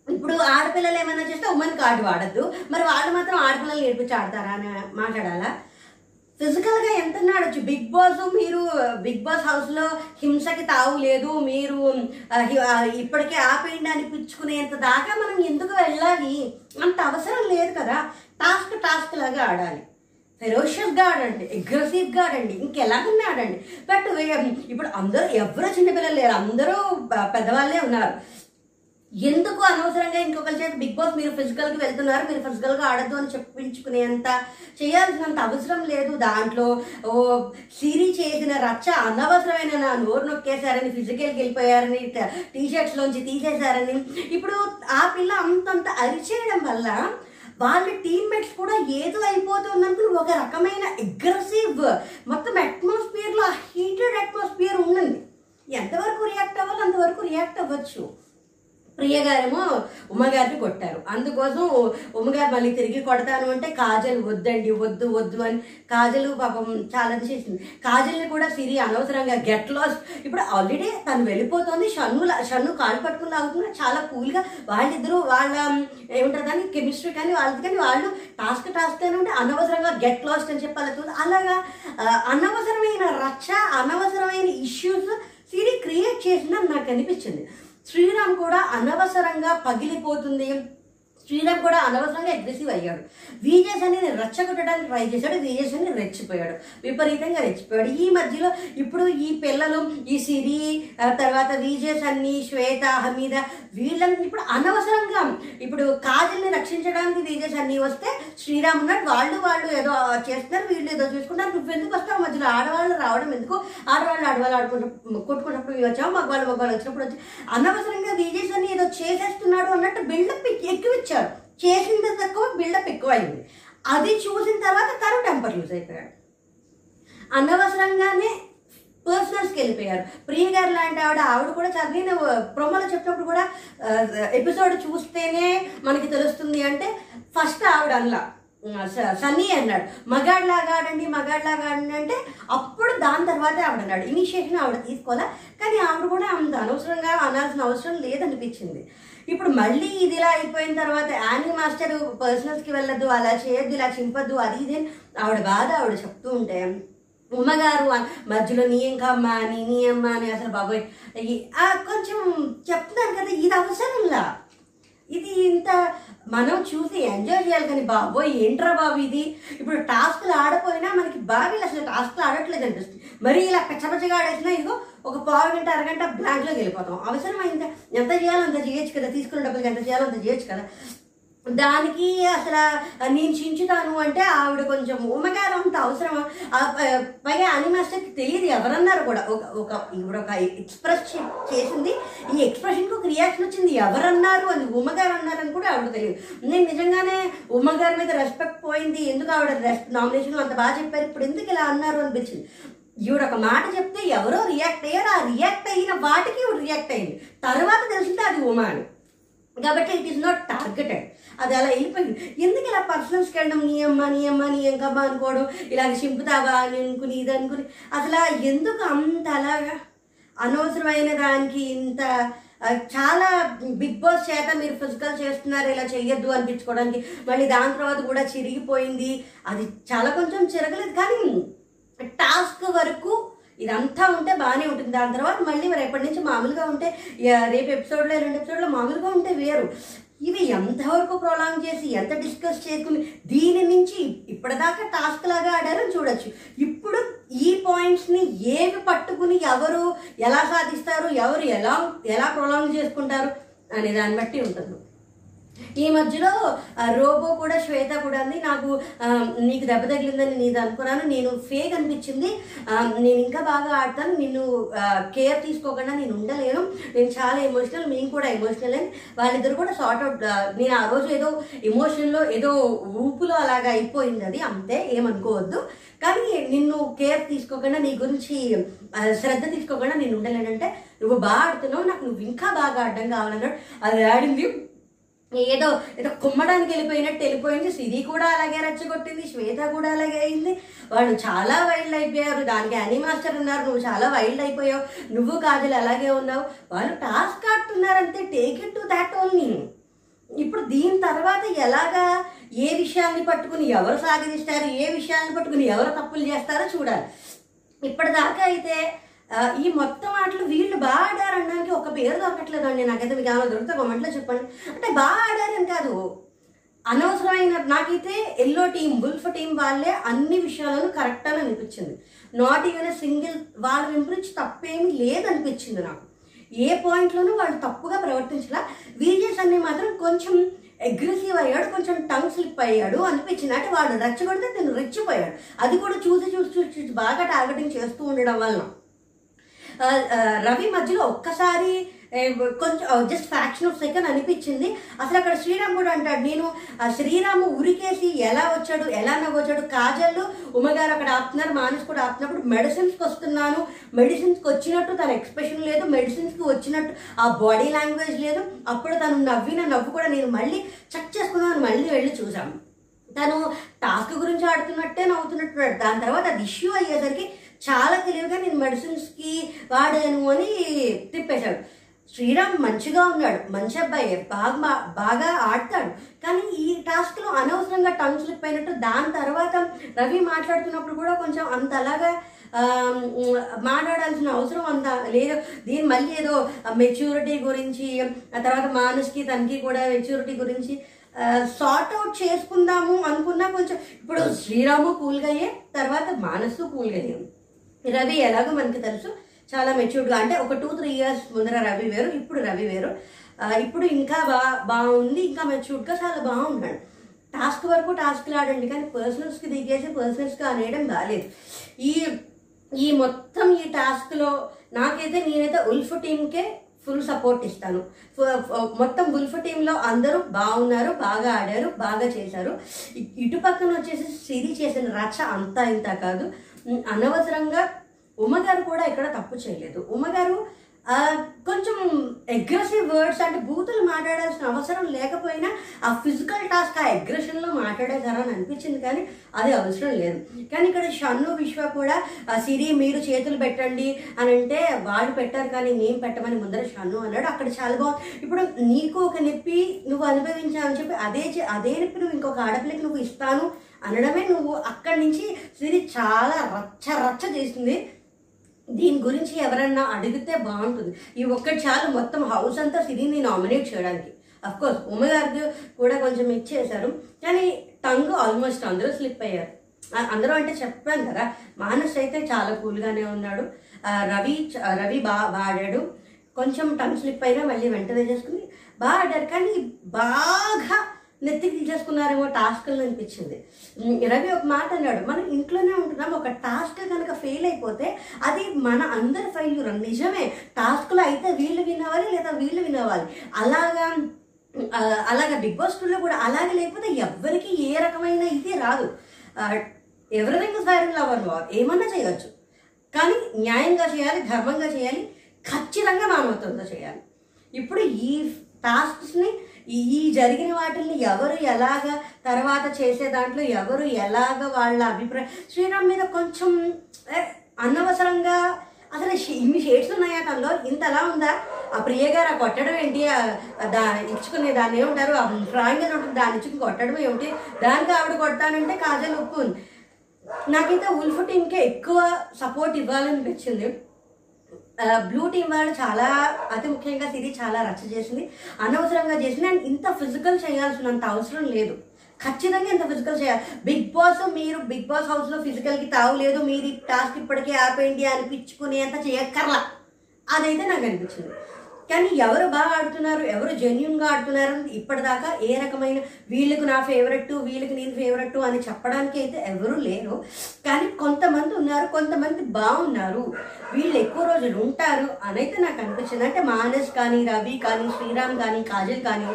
ఇప్పుడు ఆడపిల్లలు ఏమైనా చేస్తే ఉమెన్ కార్డు వాడద్దు. మరి వాళ్ళు మాత్రం ఆడపిల్లలు నేర్పించి ఆడతారా అని మాట్లాడాలా? ఫిజికల్గా ఎంత నడచ్చు బిగ్ బాస్ మీరు బిగ్ బాస్ హౌస్లో హింసకి తావు లేదు మీరు ఆ, ఇప్పటికే ఆపేయండి అనిపించుకునేంత దాకా మనం ఎందుకు వెళ్ళాలి? అంత అవసరం లేదు కదా. టాస్క్ టాస్క్ లాగా ఆడాలి. ఫెరోషియస్గా ఆడండి అగ్రెసివ్గా ఆడండి ఇంకెలాగన్నా ఆడండి బట్ ఇప్పుడు అందరూ ఎవరో చిన్నపిల్లలు లేరు అందరూ పెద్దవాళ్ళే ఉన్నారు. ఎందుకు అనవసరంగా ఇంకొకరి చేత బిగ్ బాస్ మీరు ఫిజికల్కి వెళ్తున్నారు? మీరు ఫిజికల్గా ఆడద్దు అని చెప్పించుకునేంత చేయాల్సినంత అవసరం లేదు. దాంట్లో ఓ సిరి చేసిన రచ్చ అనవసరమైన నా నోరు నొక్కేశారని ఫిజికల్కి వెళ్ళిపోయారని టీ షర్ట్స్ తీసేశారని. ఇప్పుడు ఆ పిల్ల అంతంత అరిచేయడం వల్ల వాళ్ళ టీమ్మేట్స్ కూడా ఏదో అయిపోతుందనుకుని ఒక రకమైన అగ్రెసివ్ మొత్తం అట్మాస్ఫియర్లో హీటెడ్ అట్మాస్ఫియర్ ఉండండి ఎంతవరకు రియాక్ట్ అవ్వాలో అంతవరకు రియాక్ట్ అవ్వచ్చు. ప్రియగారేమో ఉమ్మగారిని కొట్టారు. అందుకోసం ఉమ్మగారు మళ్ళీ తిరిగి కొడతాను అంటే కాజల్ వద్దండి వద్దు వద్దు అని కాజల్ పాపం చాలా చేసింది. కాజల్ని కూడా సిరి అనవసరంగా గెట్ లాస్ ఇప్పుడు ఆల్రెడీ తను వెళ్ళిపోతుంది. షన్ను షన్ను కాలు పట్టుకుని లాగుతున్నా. చాలా కూల్గా వాళ్ళిద్దరూ వాళ్ళ ఏమంటారు కానీ కెమిస్ట్రీ కానీ వాళ్ళది కానీ వాళ్ళు టాస్క్ టాస్క్ అని ఉంటే అనవసరంగా గెట్ లాస్ట్ అని చెప్పాలి. అలాగా అనవసరమైన రచ్చ అనవసరమైన ఇష్యూస్ సిరి క్రియేట్ చేసిందని నాకు అనిపించింది. శ్రీరామ్ కూడా అనవసరంగా పగిలిపోతుంది. శ్రీరామ్ కూడా అనవసరంగా అగ్రెసివ్ అయ్యాడు. విజయస్ అనేది రెచ్చగొట్టడానికి ట్రై చేశాడు. విజయస్ అని రెచ్చిపోయాడు. విపరీతంగా రెచ్చిపోయాడు. ఈ మధ్యలో ఇప్పుడు ఈ పిల్లలు ఈ సిరి తర్వాత విజయస్ అన్ని శ్వేత హమీద వీళ్ళని ఇప్పుడు అనవసరంగా ఇప్పుడు కాజల్ని రక్షించడానికి విజయస్ అన్ని వస్తే శ్రీరామ్ ఉన్నాడు వాళ్ళు వాళ్ళు ఏదో చేస్తున్నారు వీళ్ళు ఏదో చూసుకుంటారు నువ్వు ఎందుకు వస్తావు? మధ్యలో ఆడవాళ్ళు రావడం ఎందుకు? ఆడవాళ్ళు ఆడవాళ్ళు ఆడుకుంటూ కొట్టుకున్నప్పుడు వచ్చావు? మగవాళ్ళు మగవాళ్ళు వచ్చినప్పుడు వచ్చి అనవసరంగా విజయస్ అని ఏదో చేసేస్తున్నాడు అన్నట్టు బిల్డప్ ఎక్కువ ఇచ్చారు చేసింది తక్కువ బిల్డప్ ఎక్కువ అయింది అది చూసిన తర్వాత తను టెంపర్ లూజ్ అయిపోయాడు. అనవసరంగానే పర్సనల్స్కి వెళ్ళిపోయారు ప్రియ గారు లాంటి ఆవిడ ఆవిడ కూడా చాలా నేను ప్రొమోలో చెప్పినప్పుడు కూడా ఎపిసోడ్ చూస్తేనే మనకి తెలుస్తుంది అంటే ఫస్ట్ ఆవిడ అనలా. సన్నీ అన్నాడు. మగాడ్లాగా ఆడండి మగాడ్లాగా ఆడండి అంటే అప్పుడు దాని తర్వాతే ఆవిడ అన్నాడు. ఇనిషియేషన్ ఆవిడ తీసుకోవాలా? కానీ ఆవిడ కూడా అంత అనవసరంగా అనాల్సిన అవసరం లేదనిపించింది. ఇప్పుడు మళ్ళీ ఇది ఇలా అయిపోయిన తర్వాత యానీ మాస్టర్ పర్సనల్స్కి వెళ్ళద్దు అలా చేయొద్దు ఇలా చింపద్దు అది ఇది ఆవిడ బాధ ఆవిడ చెప్తూ ఉంటే ఉమ్మగారు మధ్యలో నీ ఇంకా అమ్మ నీ నీ అమ్మ అని అసలు బాబోయ్ కొంచెం చెప్తున్నాను కదా ఇది అవసరంలా? ఇది ఇంత మనం చూసి ఎంజాయ్ చేయాలి కానీ బాబోయ్ ఏంట్రా బాబు ఇది? ఇప్పుడు టాస్క్లు ఆడపోయినా మనకి బాగా అసలు టాస్క్లు ఆడట్లేదు అనిపిస్తుంది. మరి ఇలా కచ్చపచ్చగా ఆడేసినా ఇదిగో ఒక పావు గంట అరగంట బ్లాంక్లోకి వెళ్ళిపోతాం. అవసరమైంది? ఎంత చేయాలో అంత చేయొచ్చు కదా తీసుకున్న డబ్బులకి ఎంత చేయాలో అంత చేయొచ్చు కదా. దానికి అసలు నేను చించుతాను అంటే ఆవిడ కొంచెం ఉమ్మగారు అంత అవసరం. పైగా అనిమాస్టర్కి తెలియదు ఎవరన్నారు కూడా. ఒక ఒక ఈవిడ ఒక ఎక్స్ప్రెస్ చేసింది. ఈ ఎక్స్ప్రెషన్కి ఒక రియాక్షన్ వచ్చింది. ఎవరన్నారు? అది ఉమ్మగారు అన్నారని కూడా ఆవిడ తెలియదు. నేను నిజంగానే ఉమ్మగారి మీద రెస్పెక్ట్ పోయింది. ఎందుకు ఆవిడ నామినేషన్ అంత బాగా చెప్పారు? ఇప్పుడు ఎందుకు ఇలా అన్నారు అనిపించింది? ఈవిడ ఒక మాట చెప్తే ఎవరో రియాక్ట్ అయ్యారు. ఆ రియాక్ట్ అయిన వాటికి ఈవిడ రియాక్ట్ అయింది. తర్వాత తెలిసింది అది ఉమా అని కాబట్టి ఇట్ ఈస్ నాట్ టార్గెటెడ్ అది అలా వెళ్ళిపోయింది. ఎందుకు ఇలా పర్సనల్స్కి వెళ్ళడం నీ అమ్మ నీ అమ్మ నీ ఎంకమ్మ అనుకోవడం ఇలాగ చింపుతావా? అని అనుకుని ఇది అనుకుని. అసలు ఎందుకు అంత అలాగా? అనవసరమైన దానికి ఇంత చాలా బిగ్ బాస్ చేత మీరు ఫిజికల్ చేస్తున్నారు ఇలా చెయ్యొద్దు అనిపించుకోవడానికి. మళ్ళీ దాని తర్వాత కూడా చిరిగిపోయింది. అది చాలా కొంచెం చిరగలేదు. కానీ టాస్క్ వరకు ఇదంతా ఉంటే బాగానే ఉంటుంది. దాని తర్వాత మళ్ళీ రేపటి నుంచి మామూలుగా ఉంటే రేపు ఎపిసోడ్లో రెండు ఎపిసోడ్లో మామూలుగా ఉంటే వేరు. ఇవి ఎంతవరకు ప్రొలాంగ్ చేసి ఎంత డిస్కస్ చేసుకుని దీని నుంచి ఇప్పటిదాకా టాస్క్ లాగా ఆడారని చూడొచ్చు. ఇప్పుడు ఈ పాయింట్స్ని ఏవి పట్టుకుని ఎవరు ఎలా సాధిస్తారు ఎవరు ఎలా ఎలా ప్రొలాంగ్ చేసుకుంటారు అనే దాన్ని బట్టి ఉంటుంది. ఈ మధ్యలో రోబో కూడా శ్వేత కూడా అంది నాకు నీకు దెబ్బ తగిలిందని నేను అనుకున్నాను నేను ఫేక్ అనిపించింది నేను ఇంకా బాగా ఆడతాను నిన్ను కేర్ తీసుకోకుండా నేను ఉండలేను నేను చాలా ఎమోషనల్ మేము కూడా ఎమోషనల్ అని వాళ్ళిద్దరు కూడా సార్ట్ అవుట్ నేను ఆ రోజు ఏదో ఎమోషన్లో ఏదో ఊపులో అలాగా అయిపోయింది అది అంతే ఏమనుకోవద్దు. కానీ నిన్ను కేర్ తీసుకోకుండా నీ గురించి శ్రద్ధ తీసుకోకుండా నేను ఉండలేనంటే నువ్వు బాగా ఆడుతున్నావు నాకు నువ్వు ఇంకా బాగా ఆడడం కావాలన్నాడు అది ఆడింది ఏదో ఏదో కుమ్మడానికి వెళ్ళిపోయినట్టు వెళ్ళిపోయింది. సిరి కూడా అలాగే రచ్చగొట్టింది శ్వేత కూడా అలాగే అయింది. వాళ్ళు చాలా వైల్డ్ అయిపోయారు. దానికి అనీ మాస్టర్ ఉన్నారు. నువ్వు చాలా వైల్డ్ అయిపోయావు. నువ్వు కాజలు అలాగే ఉన్నావు. వాళ్ళు task ఆడుతున్నారంటే take it to that only ఇప్పుడు దీని తర్వాత ఎలాగా ఏ విషయాన్ని పట్టుకుని ఎవరు సాగదీస్తారు ఏ విషయాల్ని పట్టుకుని ఎవరు తప్పులు చేస్తారో చూడాలి. ఇప్పటిదాకా అయితే ఈ మొత్తం ఆటలు వీళ్ళు బాగా ఆడారు అనడానికి ఒక పేరు దొరకట్లేదండి. నాకైతే మీకు ఏమైనా దొరికితే కామెంట్లో చెప్పండి. అంటే బాగా ఆడారని కాదు. అనవసరమైన నాకైతే ఎల్లో టీం బుల్ఫ్ టీం వాళ్ళే అన్ని విషయాలను కరెక్ట్ అని అనిపించింది నాట్ ఈవెన్ సింగిల్ వాళ్ళ వింపురించి తప్పేమీ లేదనిపించింది నాకు. ఏ పాయింట్లోనూ వాళ్ళు తప్పుగా ప్రవర్తించలా. విజయస్ అన్ని మాత్రం కొంచెం అగ్రెసివ్ అయ్యాడు కొంచెం టంగ్ స్లిప్ అయ్యాడు అనిపించింది. అంటే వాడు రెచ్చగొడితే తను రెచ్చిపోయాడు అది కూడా చూసి చూసి చూసి చూసి బాగా టార్గెటింగ్ చేస్తూ ఉండడం వలన. రవి మధ్యలో ఒక్కసారి కొంచెం జస్ట్ ఫ్యాక్షన్ ఆఫ్ సెకండ్ అనిపించింది. అసలు అక్కడ శ్రీరామ్ కూడా అంటాడు నేను ఆ శ్రీరాము ఉరికేసి ఎలా వచ్చాడు ఎలా నవ్వొచ్చాడు కాజల్లో ఉమ్మగారు అక్కడ ఆపుతున్నారు మానస్ కూడా ఆపుతున్నప్పుడు మెడిసిన్స్కి వస్తున్నాను మెడిసిన్స్కి వచ్చినట్టు తన ఎక్స్ప్రెషన్ లేదు మెడిసిన్స్కి వచ్చినట్టు ఆ బాడీ లాంగ్వేజ్ లేదు. అప్పుడు తను నవ్విన నవ్వు కూడా నేను మళ్ళీ చెక్ చేసుకున్నాను మళ్ళీ వెళ్ళి చూసాను తను టాస్క్ గురించి ఆడుతున్నట్టే నవ్వుతున్నట్టు దాని తర్వాత అది ఇష్యూ అయ్యేసరికి చాలా తెలివిగా నేను మెడిసిన్స్కి వాడాను అని తిప్పేశాడు. శ్రీరామ్ మంచిగా ఉన్నాడు. మంచి అబ్బాయి. బాగా బాగా ఆడతాడు. కానీ ఈ టాస్క్లో అనవసరంగా టంగ్ స్లిప్ అయినట్టు దాని తర్వాత రవి మాట్లాడుతున్నప్పుడు కూడా కొంచెం అంత అలాగా మాట్లాడాల్సిన అవసరం అంత లేదు. దీని మళ్ళీ ఏదో మెచ్యూరిటీ గురించి ఆ తర్వాత మానసుకి తనకి కూడా మెచ్యూరిటీ గురించి సార్ట్ అవుట్ చేసుకుందాము అనుకున్నా కొంచెం ఇప్పుడు శ్రీరాము కూల్గా అయ్యే తర్వాత మానసు కూల్గా అయ్యాము రవి ఎలాగో మనకి తెలుసు. చాలా మెచ్యూర్డ్గా అంటే ఒక టూ త్రీ ఇయర్స్ ముందర రవి వేరు ఇప్పుడు రవి వేరు. ఇప్పుడు ఇంకా బా బాగుంది ఇంకా మెచ్యూర్డ్గా చాలా బాగున్నాడు. టాస్క్ వరకు టాస్క్లు ఆడండి కానీ పర్సనల్స్కి దిగేసి పర్సనల్స్గా అనేయడం బాగాలేదు ఈ ఈ మొత్తం ఈ టాస్క్లో నాకైతే నేనైతే ఉల్ఫ్ టీంకే ఫుల్ సపోర్ట్ ఇస్తాను. మొత్తం ఉల్ఫ్ టీంలో అందరూ బాగున్నారు బాగా ఆడారు బాగా చేశారు. ఇటుపక్కన ఇటు పక్కన వచ్చేసి సిరి చేసిన రచ్చ అంతా ఇంత కాదు. అనవసరంగా ఉమ్మగారు కూడా ఇక్కడ తప్పు చేయలేదు. ఉమ్మగారు కొంచెం అగ్రెసివ్ వర్డ్స్ అంటే బూతులు మాట్లాడాల్సిన అవసరం లేకపోయినా ఆ ఫిజికల్ టాస్క్ ఆ అగ్రెషన్లో మాట్లాడేశారని అనిపించింది కానీ అది అవసరం లేదు. కానీ ఇక్కడ షన్ను విశ్వ కూడా ఆ, సిరి మీరు చేతులు పెట్టండి అని అంటే వాడు పెట్టారు కానీ నేను పెట్టమని ముందర షన్ను అన్నాడు. అక్కడ చాలా బాగుంది. ఇప్పుడు నీకు ఒక నొప్పి నువ్వు అనుభవించావని చెప్పి అదే అదే నొప్పి నువ్వు ఇంకొక ఆడపిల్లకి నువ్వు ఇస్తాను అనడమే నువ్వు అక్కడి నుంచి సిరి చాలా రచ్చ రచ్చ చేసింది దీని గురించి ఎవరన్నా అడిగితే బాగుంటుంది. ఈ ఒక్కటి చాలు మొత్తం హౌస్ అంతా సిరిని నామినేట్ చేయడానికి. అఫ్కోర్స్ కోర్స్ కూడా కొంచెం ఇచ్చేశారు. కానీ టంగ్ ఆల్మోస్ట్ అందరూ స్లిప్ అయ్యారు. అందరూ అంటే చెప్పాను కదా మానస్ అయితే చాలా కూల్గానే ఉన్నాడు. రవి రవి బాగా ఆడాడు కొంచెం టంగ్ స్లిప్ అయినా మళ్ళీ వెంటనే చేసుకుని బాగా ఆడారు కానీ బాగా నెత్తికి తీసేసుకున్నారేమో టాస్క్లు అనిపించింది. రవి ఒక మాట అన్నాడు. మనం ఇంట్లోనే ఉంటున్నాం. ఒక టాస్క్ కనుక ఫెయిల్ అయిపోతే అది మన అందరి ఫెయిల్యూర్ నిజమే. టాస్క్లో అయితే వీళ్ళు వినవాలి లేదా వీళ్ళు వినవాలి. అలాగా అలాగా బిగ్ బాస్ టూలో కూడా అలాగే లేకపోతే ఎవ్వరికీ ఏ రకమైన ఇది రాదు. Everything fair love and war ఏమన్నా చేయొచ్చు. కానీ న్యాయంగా చేయాలి ధర్మంగా చేయాలి ఖచ్చితంగా మానవత్వంతో చేయాలి. ఇప్పుడు ఈ టాస్క్స్ని ఈ జరిగిన వాటిని ఎవరు ఎలాగ తర్వాత చేసే దాంట్లో ఎవరు ఎలాగ వాళ్ళ అభిప్రాయం? శ్రీరామ్ మీద కొంచెం అనవసరంగా అసలు షే- ఇన్ని షేడ్స్ ఉన్నాయా తనలో? ఇంతలా ఉందా? ఆ ప్రియ గారు ఆ కొట్టడం ఏంటి? దా ఇచ్చుకునే దాన్ని ఏమంటారు? ఆ డ్రాయింగ్ అని ఉంటుంది దాన్ని ఇచ్చుకుని కొట్టడం ఏమిటి? దానికి ఆవిడ కొడతానంటే కాజల్ ఉప్పు ఉంది. నాకైతే ఉల్ఫ్ టీంకే ఎక్కువ సపోర్ట్ ఇవ్వాలనిపించింది. బ్లూ టీం వాళ్ళు చాలా అతి ముఖ్యంగా సిరి చాలా రచ్చ చేసింది. అనవసరంగా చేసింది. అండ్ ఇంత ఫిజికల్ చేయాల్సినంత అవసరం లేదు. ఖచ్చితంగా ఇంత ఫిజికల్ చేయాలి. బిగ్ బాస్ మీరు బిగ్ బాస్ హౌస్లో ఫిజికల్కి తావులేదు మీరు ఈ టాస్క్ ఇప్పటికే ఆపేయండి అనిపించుకునేంత చేయక్కర్లా. అదైతే నాకు అనిపించింది. కానీ ఎవరు బాగా ఆడుతున్నారు ఎవరు జెన్యున్గా ఆడుతున్నారు ఇప్పటిదాకా ఏ రకమైన వీళ్ళకు నా ఫేవరెట్ వీళ్ళకి నేను ఫేవరెట్ అని చెప్పడానికి అయితే ఎవరు లేరు. కానీ కొంతమంది ఉన్నారు కొంతమంది బాగున్నారు. వీళ్ళు ఎక్కువ రోజులు ఉంటారు అని అయితే నాకు అనిపించింది. అంటే మానస్ కానీ రవి కానీ శ్రీరామ్ కానీ కాజల్ కానీ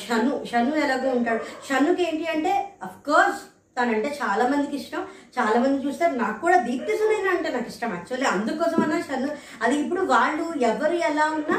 షను షను ఎలాగో ఉంటాడు. షనుకి ఏంటి అంటే అఫ్కోర్స్ తనంటే చాలా మందికి ఇష్టం. చాలా మంది చూస్తారు. నాకు కూడా దీప్తి సునైన అంటే నాకు ఇష్టం యాక్చువల్లీ. అందుకోసం అన్నా చదువు అది ఇప్పుడు వాళ్ళు ఎవరు ఎలా ఉన్నా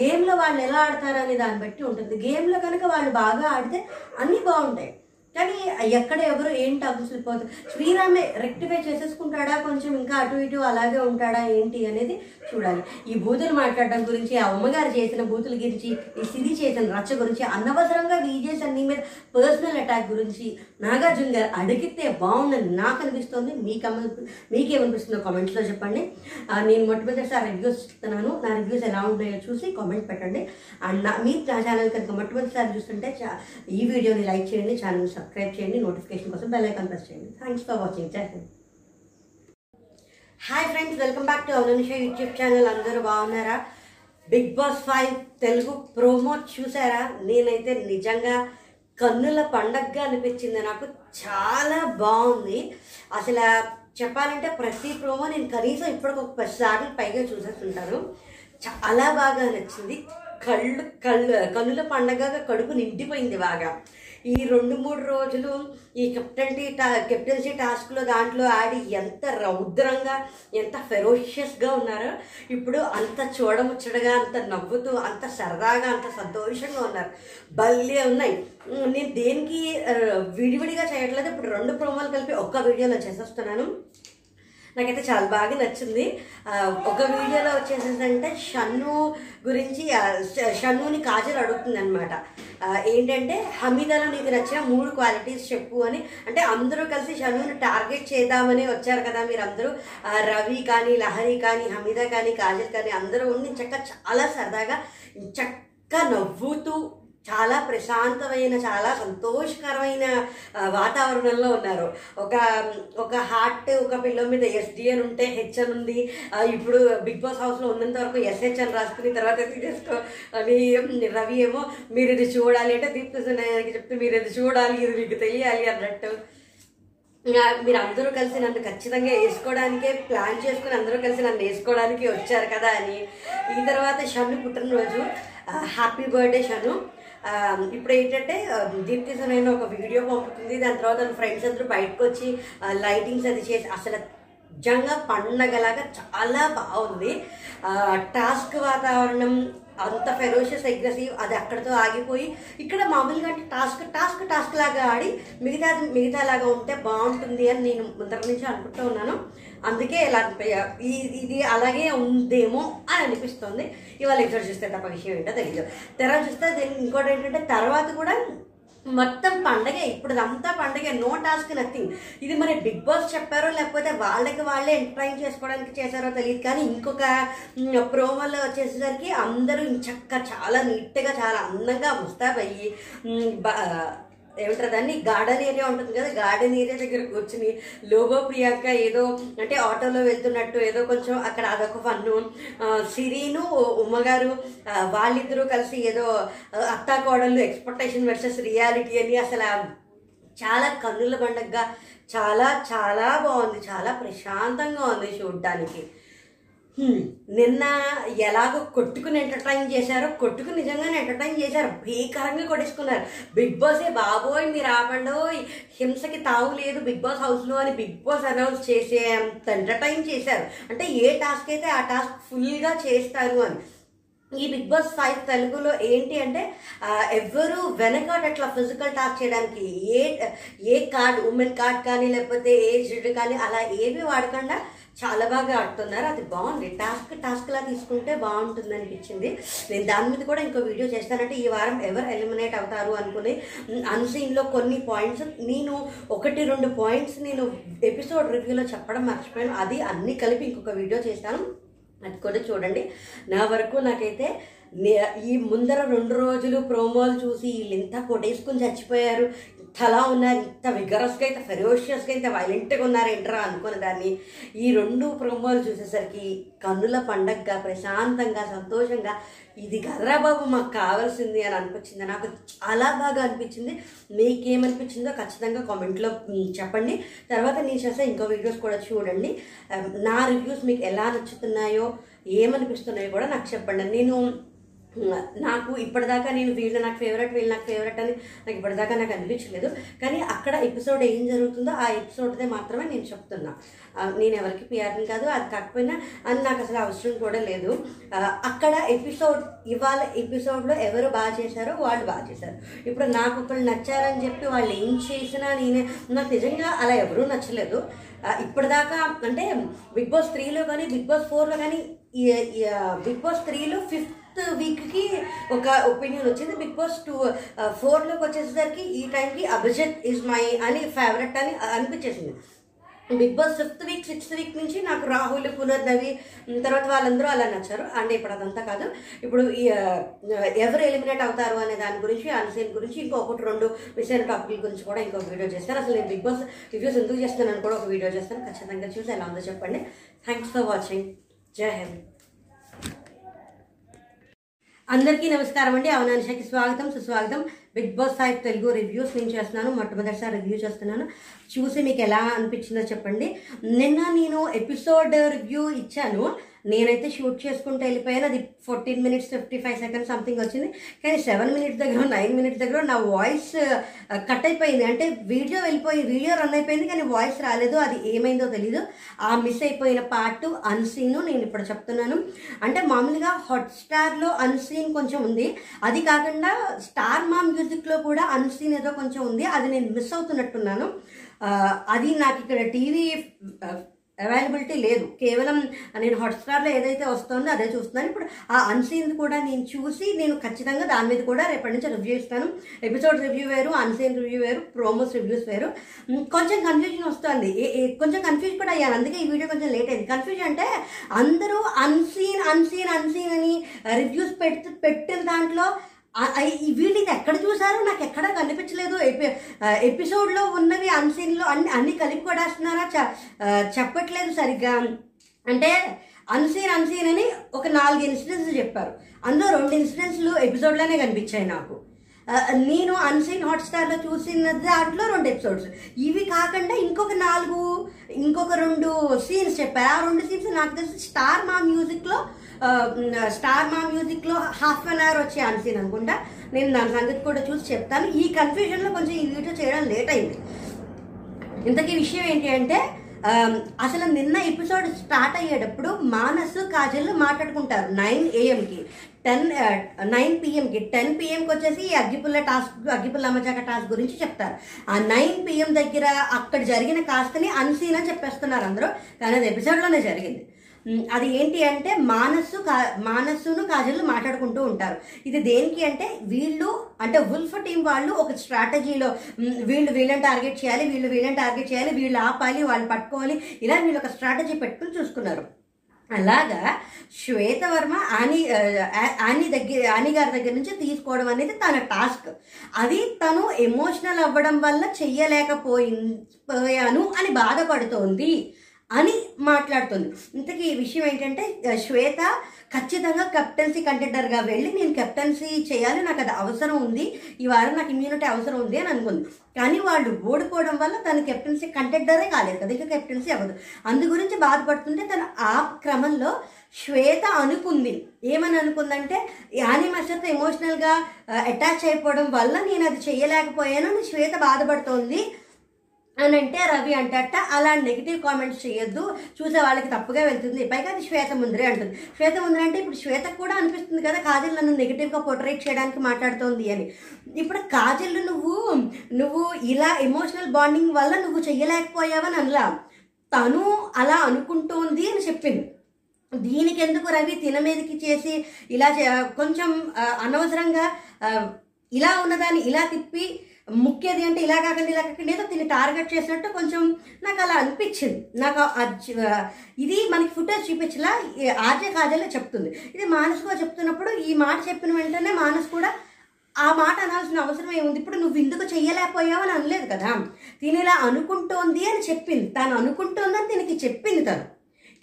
గేమ్లో వాళ్ళు ఎలా ఆడతారు అనే దాన్ని బట్టి ఉంటుంది. గేమ్లో కనుక వాళ్ళు బాగా ఆడితే అన్నీ బాగుంటాయి. కానీ ఎక్కడ ఎవరు ఏంటి అభిసిపోతుంది శ్రీరామే రెక్టిఫై చేసేసుకుంటాడా? కొంచెం ఇంకా అటు ఇటు అలాగే ఉంటాడా? ఏంటి అనేది చూడాలి. ఈ బూతులు మాట్లాడడం గురించి ఆ అమ్మగారు చేసిన బూతుల గురించి ఈ సిరి చేసిన రచ్చ గురించి అనవసరంగా విజయ్ అన్ని మీద పర్సనల్ అటాక్ గురించి నాగార్జున గారు అడిగితే బాగుందని నాకు అనిపిస్తుంది. మీకు మీకేమనిపిస్తుందో కామెంట్స్లో చెప్పండి. నేను మొట్టమొదటిసారి రివ్యూస్ ఇస్తున్నాను. నా రివ్యూస్ ఎలా ఉన్నాయో చూసి కామెంట్ పెట్టండి. అండ్ నా మీ నా ఛానల్ కనుక మొట్టమొదటిసారి చూస్తుంటే చా- ఈ వీడియోని లైక్ చేయండి ఛానల్ సబ్స్క్రైబ్ చేయండి నోటిఫికేషన్ కోసం బెల్ ఐకాన్ ప్రెస్ చేయండి. థ్యాంక్స్ ఫర్ వాచింగ్ జై Hind hi friends welcome back to Avanisha YouTube channel అందరూ బాగున్నారా? Bigg Boss five Telugu promo చూసారా? నేనైతే నిజంగా కన్నుల పండగగా అనిపించింది నాకు. చాలా బాగుంది. అసలు చెప్పాలంటే ప్రతి ప్రోమో నేను కనీసం ఇప్పటికి ఒక పదిసార్లు పైగా చూసేస్తుంటాను. చాలా బాగా నచ్చింది. కళ్ళు కళ్ళు కన్నుల పండగగా కడుపు నిండిపోయింది బాగా. ఈ రెండు మూడు రోజులు ఈ కెప్టెన్టీ టా కెప్టెన్సీ టాస్క్లో దాంట్లో ఆడి ఎంత రౌద్రంగా ఎంత ఫెరోషియస్గా ఉన్నారో ఇప్పుడు అంత చూడముచ్చడగా అంత నవ్వుతూ అంత సరదాగా అంత సంతోషంగా ఉన్నారు. భలే ఉన్నాయి. నేను దేనికి విడివిడిగా చేయట్లేదు. ఇప్పుడు రెండు ప్రోమోలు కలిపి ఒక్క వీడియోలో చేసేస్తున్నాను. నాకైతే చాలా బాగా నచ్చింది. ఒక వీడియోలో వచ్చేసేసంటే షన్ను గురించి షన్నుని కాజల్ అడుగుతుంది అనమాట ఏంటంటే హమీదాలో నీకు నచ్చిన మూడు క్వాలిటీస్ చెప్పు అని. అంటే అందరూ కలిసి షన్నుని టార్గెట్ చేద్దామని వచ్చారు కదా మీరు అందరూ రవి కానీ లహరి కానీ హమీదా కానీ కాజల్ కానీ అందరూ ఉండి చక్క చాలా సరదాగా చక్క నవ్వుతూ చాలా ప్రశాంతమైన చాలా సంతోషకరమైన వాతావరణంలో ఉన్నారు. ఒక ఒక హార్ట్ ఒక పిల్ల మీద ఎస్డిఎన్ ఉంటే హెచ్ అని ఉంది ఇప్పుడు బిగ్ బాస్ హౌస్లో ఉన్నంత వరకు ఎస్హెచ్ అని రాసుకుని తర్వాత తీసేసుకో అని రవి ఏమో మీరు ఇది చూడాలి అంటే దీప్తి చెప్తే మీరు ఇది చూడాలి ఇది మీకు తెలియాలి అన్నట్టు. మీరు అందరూ కలిసి నన్ను ఖచ్చితంగా వేసుకోవడానికే ప్లాన్ చేసుకుని అందరూ కలిసి నన్ను వేసుకోవడానికి వచ్చారు కదా అని. ఈ తర్వాత షన్ను పుట్టినరోజు. Happy birthday Shannu. ఇప్పుడు ఏంటంటే దీప్తి సునైన ఒక వీడియో పంపుతుంది. దాని తర్వాత తన ఫ్రెండ్స్ అందరూ బయటకు వచ్చి లైటింగ్స్ అది చేసి అసలు నిజంగా పండగలాగా చాలా బాగుంది. టాస్క్ వాతావరణం అంత ఫెరోషియస్ అగ్రెసివ్ అది అక్కడితో ఆగిపోయి ఇక్కడ మామూలుగా అంటే టాస్క్ టాస్క్ టాస్క్ లాగా ఆడి మిగతా మిగతా లాగా ఉంటే బాగుంటుంది అని నేను ముందర నుంచి అనుకుంటూ ఉన్నాను. అందుకే ఇలా ఇది అలాగే ఉందేమో అని అనిపిస్తుంది. ఇవాళ ఎక్కడ చూస్తే తప్ప విషయం ఏంటో తెలియదు తెర చూస్తే దీనికి ఇంకోటి ఏంటంటే తర్వాత కూడా మొత్తం పండగే ఇప్పుడు అంతా పండగే నో టాస్క్ నథింగ్. ఇది మరి బిగ్ బాస్ చెప్పారో లేకపోతే వాళ్ళకి వాళ్ళే ఎంటర్టైన్ చేసుకోవడానికి చేశారో తెలియదు కానీ ఇంకొక ప్రోమోలో వచ్చేసరికి అందరూ చక్క చాలా నీట్గా చాలా అందంగా ముస్తాబయ్యి ఏమంటారు దాన్ని గార్డెన్ ఏరియా ఉంటుంది కదా గార్డెన్ ఏరియా దగ్గర కూర్చుని లోబో ప్రియాంక ఏదో అంటే ఆటోలో వెళ్తున్నట్టు ఏదో కొంచెం అక్కడ అదొక ఫన్ను సిరీను ఉమ్మగారు వాళ్ళిద్దరూ కలిసి ఏదో అత్తా కోడళ్ళు ఎక్స్పెక్టేషన్ వర్సెస్ రియాలిటీ అని అసలు చాలా కన్నుల పండగగా చాలా చాలా బాగుంది చాలా ప్రశాంతంగా ఉంది చూడడానికి. నిన్న ఎలాగో కొట్టుకుని ఎంటర్టైన్ చేశారో కొట్టుకుని నిజంగానే ఎంటర్టైన్ చేశారు భీకరంగా కొట్టేసుకున్నారు. బిగ్ బాసే బాబోయ్ మీరు ఆపండోయ్ హింసకి తావు లేదు బిగ్ బాస్ హౌస్లో అని బిగ్ బాస్ అనౌన్స్ చేసే అంత ఎంటర్టైన్ చేశారు. అంటే ఏ టాస్క్ అయితే ఆ టాస్క్ ఫుల్గా చేస్తారు అని. ఈ బిగ్ బాస్ ఫైవ్ తెలుగులో ఏంటి అంటే ఎవరు వెనకాడట్లా అట్లా ఫిజికల్ టాక్ చేయడానికి ఏ ఏ కార్డ్ ఉమెన్ కార్డ్ కానీ లేకపోతే ఏజ్డ్ కానీ అలా ఏవి వాడకుండా చాలా బాగా ఆడుతున్నారు. అది బాగుంది. టాస్క్ టాస్క్లా తీసుకుంటే బాగుంటుంది అనిపించింది. నేను దాని మీద కూడా ఇంకో వీడియో చేస్తానంటే ఈ వారం ఎవరు ఎలిమినేట్ అవుతారు అనుకుని అన్సీన్లో కొన్ని పాయింట్స్ నేను ఒకటి రెండు పాయింట్స్ నేను ఎపిసోడ్ రివ్యూలో చెప్పడం మర్చిపోయాను. అది అన్ని కలిపి ఇంకొక వీడియో చేస్తాను. అది కూడా చూడండి. నా వరకు నాకైతే ఈ ముందర రెండు రోజులు ప్రోమోలు చూసి వీళ్ళు ఇంత కొట్టేసుకుని చచ్చిపోయారు. ఇంతలా ఉన్నారు ఇంత విగరస్గా ఇంత ఫెరోషియస్గా ఇంత వైలెంట్గా ఉన్నారు ఏంట్రా అనుకున్న దాన్ని ఈ రెండు ప్రోమోలు చూసేసరికి కన్నుల పండగగా ప్రశాంతంగా సంతోషంగా ఇది కదరా బాబు మాకు కావాల్సింది అని అనిపించింది. నాకు చాలా బాగా అనిపించింది. మీకేమనిపించిందో ఖచ్చితంగా కామెంట్లో చెప్పండి. తర్వాత నేను చేసే ఇంకో వీడియోస్ కూడా చూడండి. నా రివ్యూస్ మీకు ఎలా నచ్చుతున్నాయో ఏమనిపిస్తున్నాయో కూడా నాకు చెప్పండి. నేను నాకు ఇప్పటిదాకా నేను వీళ్ళు నాకు ఫేవరెట్ వీళ్ళు నాకు ఫేవరెట్ అని నాకు ఇప్పటిదాకా నాకు అనిపించలేదు. కానీ అక్కడ ఎపిసోడ్ ఏం జరుగుతుందో ఆ ఎపిసోడ్దే మాత్రమే నేను చెప్తున్నా. నేను ఎవరికి పిఆర్ని కాదు అది కాకపోయినా అని నాకు అసలు అవసరం కూడా లేదు. అక్కడ ఎపిసోడ్ ఇవాళ ఎపిసోడ్లో ఎవరు బాగా చేశారో వాళ్ళు బాగా చేశారు. ఇప్పుడు నాకు ఒకళ్ళు నచ్చారని చెప్పి వాళ్ళు ఏం చేసినా నేనే నాకు నిజంగా అలా ఎవరూ నచ్చలేదు. ఇప్పటిదాకా అంటే బిగ్ బాస్ త్రీలో కానీ బిగ్ బాస్ ఫోర్లో కానీ బిగ్ బాస్ త్రీలో ఫిఫ్త్ వీక్కి ఒక ఒపీనియన్ వచ్చింది. బిగ్ బాస్ టూ ఫోర్లోకి వచ్చేసరికి ఈ టైంకి అభిజిత్ ఇస్ మై అని ఫేవరెట్ అని అనిపించేసింది. Bigg Boss fifth week sixth week నుంచి నాకు రాహుల్ పునర్నవి తర్వాత వాళ్ళందరూ అలా నచ్చారు. అంటే ఇప్పుడు అదంతా కాదు. ఇప్పుడు ఈ, ఎవరు ఎలిమినేట్ అవుతారు అనే దాని గురించి అన్సీన్ గురించి ఇంకొకటి రెండు విషయాల టాపిక్ గురించి కూడా ఇంకొక వీడియో చేస్తాను అసలు నేను బిగ్ బాస్ రివ్యూస్ ఎందుకు చేస్తానని కూడా ఒక వీడియో చేస్తాను. ఖచ్చితంగా చూసి ఎలా ఉందో చెప్పండి. థ్యాంక్స్ ఫర్ వాచింగ్ జై హింద్. అందరికీ నమస్కారం అండి. అవనాంశకి స్వాగతం సుస్వాగతం. Bigg Boss Sai Telugu reviews నేను చేస్తున్నాను. మొట్టమొదటిసారి రివ్యూ చేస్తున్నాను. చూసి మీకు ఎలా అనిపించిందో చెప్పండి. నిన్న నేను ఎపిసోడ్ రివ్యూ ఇచ్చాను. నేనైతే షూట్ చేసుకుంటూ వెళ్ళిపోయాను. అది fourteen minutes fifty five seconds something వచ్చింది. కానీ సెవెన్ మినిట్స్ దగ్గర నైన్ మినిట్స్ దగ్గర నా వాయిస్ కట్ అయిపోయింది. అంటే వీడియో వెళ్ళిపోయి వీడియో రన్ అయిపోయింది కానీ వాయిస్ రాలేదు. అది ఏమైందో తెలీదు. ఆ మిస్ అయిపోయిన పార్ట్ అన్సీన్ నేను ఇప్పుడు చెప్తున్నాను. అంటే మామూలుగా హాట్స్టార్లో అన్సీన్ కొంచెం ఉంది. అది కాకుండా స్టార్ మా మ్యూజిక్లో కూడా అన్సీన్ ఏదో కొంచెం ఉంది. అది నేను మిస్ అవుతున్నట్టున్నాను. అది నాకు ఇక్కడ టీవీ అవైలబిలిటీ లేదు. కేవలం నేను హాట్స్టార్లో ఏదైతే వస్తుందో అదే చూస్తున్నాను. ఇప్పుడు ఆ అన్సీన్ కూడా నేను చూసి నేను ఖచ్చితంగా దాని మీద కూడా రేపటి నుంచి రివ్యూ ఇస్తాను. ఎపిసోడ్ రివ్యూ వేరు అన్సీన్ రివ్యూ వేరు ప్రోమోస్ రివ్యూస్ వేరు. కొంచెం కన్ఫ్యూజన్ వస్తుంది. ఏ- కొంచెం కన్ఫ్యూజ్ కూడా అయ్యాను. అందుకే ఈ వీడియో కొంచెం లేట్ అయింది. కన్ఫ్యూజ్ అంటే అందరూ అన్సీన్ అన్సీన్ అన్సీన్ అని రివ్యూస్ పెట్టి పెట్టిన దాంట్లో వీళ్ళు ఇది ఎక్కడ చూసారో నాకు ఎక్కడ కనిపించలేదు. ఎపి ఎపిసోడ్లో ఉన్నవి అన్సీన్లో అన్ని అన్ని కలిపి కొడేస్తున్నారా చ- చెప్పట్లేదు సరిగ్గా. అంటే అన్సీన్ అన్సీన్ అని ఒక నాలుగు ఇన్సిడెంట్స్ చెప్పారు. అందులో రెండు ఇన్సిడెంట్స్లు ఎపిసోడ్లోనే కనిపించాయి నాకు. నేను అన్సీన్ హాట్స్టార్లో చూసిన దాంట్లో రెండు ఎపిసోడ్స్. ఇవి కాకుండా ఇంకొక నాలుగు ఇంకొక రెండు సీన్స్ చెప్పారు ఆ రెండు సీన్స్ నాకు తెలిసి స్టార్ మా మ్యూజిక్లో స్టార్ మా మ్యూజిక్లో హాఫ్ అన్ అవర్ వచ్చే అన్సీన్ అనుకుంటా. నేను దాని సంగతి కూడా చూసి చెప్తాను. ఈ కన్ఫ్యూజన్లో కొంచెం ఈ వీడియో చేయడం లేట్ అయింది. ఇంతకీ విషయం ఏంటి అంటే అసలు నిన్న ఎపిసోడ్ స్టార్ట్ అయ్యేటప్పుడు మానసు కాజల్ మాట్లాడుకుంటారు నైన్ ఏఎంకి టెన్ నైన్ పిఎంకి టెన్ పిఎంకి వచ్చేసి ఈ అగ్గిపుల్ల టాస్క్ అగ్గిపుల్ల అమ్మచాక టాస్క్ గురించి చెప్తారు. ఆ నైన్ పిఎం దగ్గర అక్కడ జరిగిన కాస్తని అన్సీన్ అని చెప్పేస్తున్నారు అందరూ. కానీ అది ఎపిసోడ్లోనే జరిగింది. అది ఏంటి అంటే మానస్సు కా మానస్సును కాజల్ మాట్లాడుకుంటూ ఉంటారు. ఇది దేనికి అంటే వీళ్ళు అంటే ఉల్ఫ్ టీం వాళ్ళు ఒక స్ట్రాటజీలో వీళ్ళు వీళ్ళని టార్గెట్ చేయాలి వీళ్ళు వీళ్ళని టార్గెట్ చేయాలి వీళ్ళు ఆపాలి వాళ్ళు పట్టుకోవాలి ఇలా వీళ్ళు ఒక స్ట్రాటజీ పెట్టుకుని చూసుకున్నారు. అలాగా శ్వేతవర్మ ఆని ఆని దగ్గర ఆని గారి దగ్గర నుంచి తీసుకోవడం అనేది తన టాస్క్. అది తను ఎమోషనల్ అవ్వడం వల్ల చెయ్యలేకపోయి పోయాను అని బాధపడుతోంది. అని మాట్లాడుతుంది. ఇంతకీ ఈ విషయం ఏంటంటే శ్వేత ఖచ్చితంగా కెప్టెన్సీ కంటెండర్గా వెళ్ళి నేను కెప్టెన్సీ చేయాలి నాకు అది అవసరం ఉంది ఈ వారం నాకు ఇమ్యూనిటీ అవసరం ఉంది అని అనుకుంది. కానీ వాళ్ళు ఓడిపోవడం వల్ల తను కెప్టెన్సీ కంటెండరే కాలేదు కదా ఇంకా కెప్టెన్సీ అవ్వదు. అందు గురించి బాధపడుతుంటే తను ఆ క్రమంలో శ్వేత అనుకుంది. ఏమని అనుకుందంటే యానీ మాస్టర్తో ఎమోషనల్గా అటాచ్ అయిపోవడం వల్ల నేను అది చేయలేకపోయాను శ్వేత బాధపడుతోంది. అని అంటే రవి అంటట అలా నెగిటివ్ కామెంట్స్ చేయొద్దు చూసే వాళ్ళకి తప్పుగా వెళ్తుంది. పైగా అది శ్వేత ముందరే అంటుంది. శ్వేత ముందరే అంటే ఇప్పుడు శ్వేత కూడా అనిపిస్తుంది కదా కాజల్ నన్ను నెగిటివ్గా పోర్ట్రేట్ చేయడానికి మాట్లాడుతోంది అని. ఇప్పుడు కాజల్ నువ్వు నువ్వు ఇలా ఎమోషనల్ బాండింగ్ వల్ల నువ్వు చెయ్యలేకపోయావని అనలా. తను అలా అనుకుంటోంది అని చెప్పింది. దీనికి ఎందుకు రవి తిన మీదకి చేసి ఇలా చే- కొంచెం అనవసరంగా ఇలా ఉన్నదాన్ని ఇలా తిప్పి ముఖ్యది అంటే ఇలా కాకుండా ఇలా కాకుండా ఏదో దీన్ని టార్గెట్ చేసినట్టు కొంచెం నాకు అలా అనిపించింది. నాకు ఇది మనకి ఫుటేజ్ చూపించలా ఆర్జే కాజలే చెప్తుంది. ఇది మానసుగా చెప్తున్నప్పుడు ఈ మాట చెప్పిన వెంటనే మానసు కూడా ఆ మాట అనాల్సిన అవసరం ఏముంది? ఇప్పుడు నువ్వు ఇందుకు చెయ్యలేకపోయావు అని అనలేదు కదా? తిని ఇలా అనుకుంటోంది అని చెప్పింది. తను అనుకుంటోందని దీనికి చెప్పింది తను.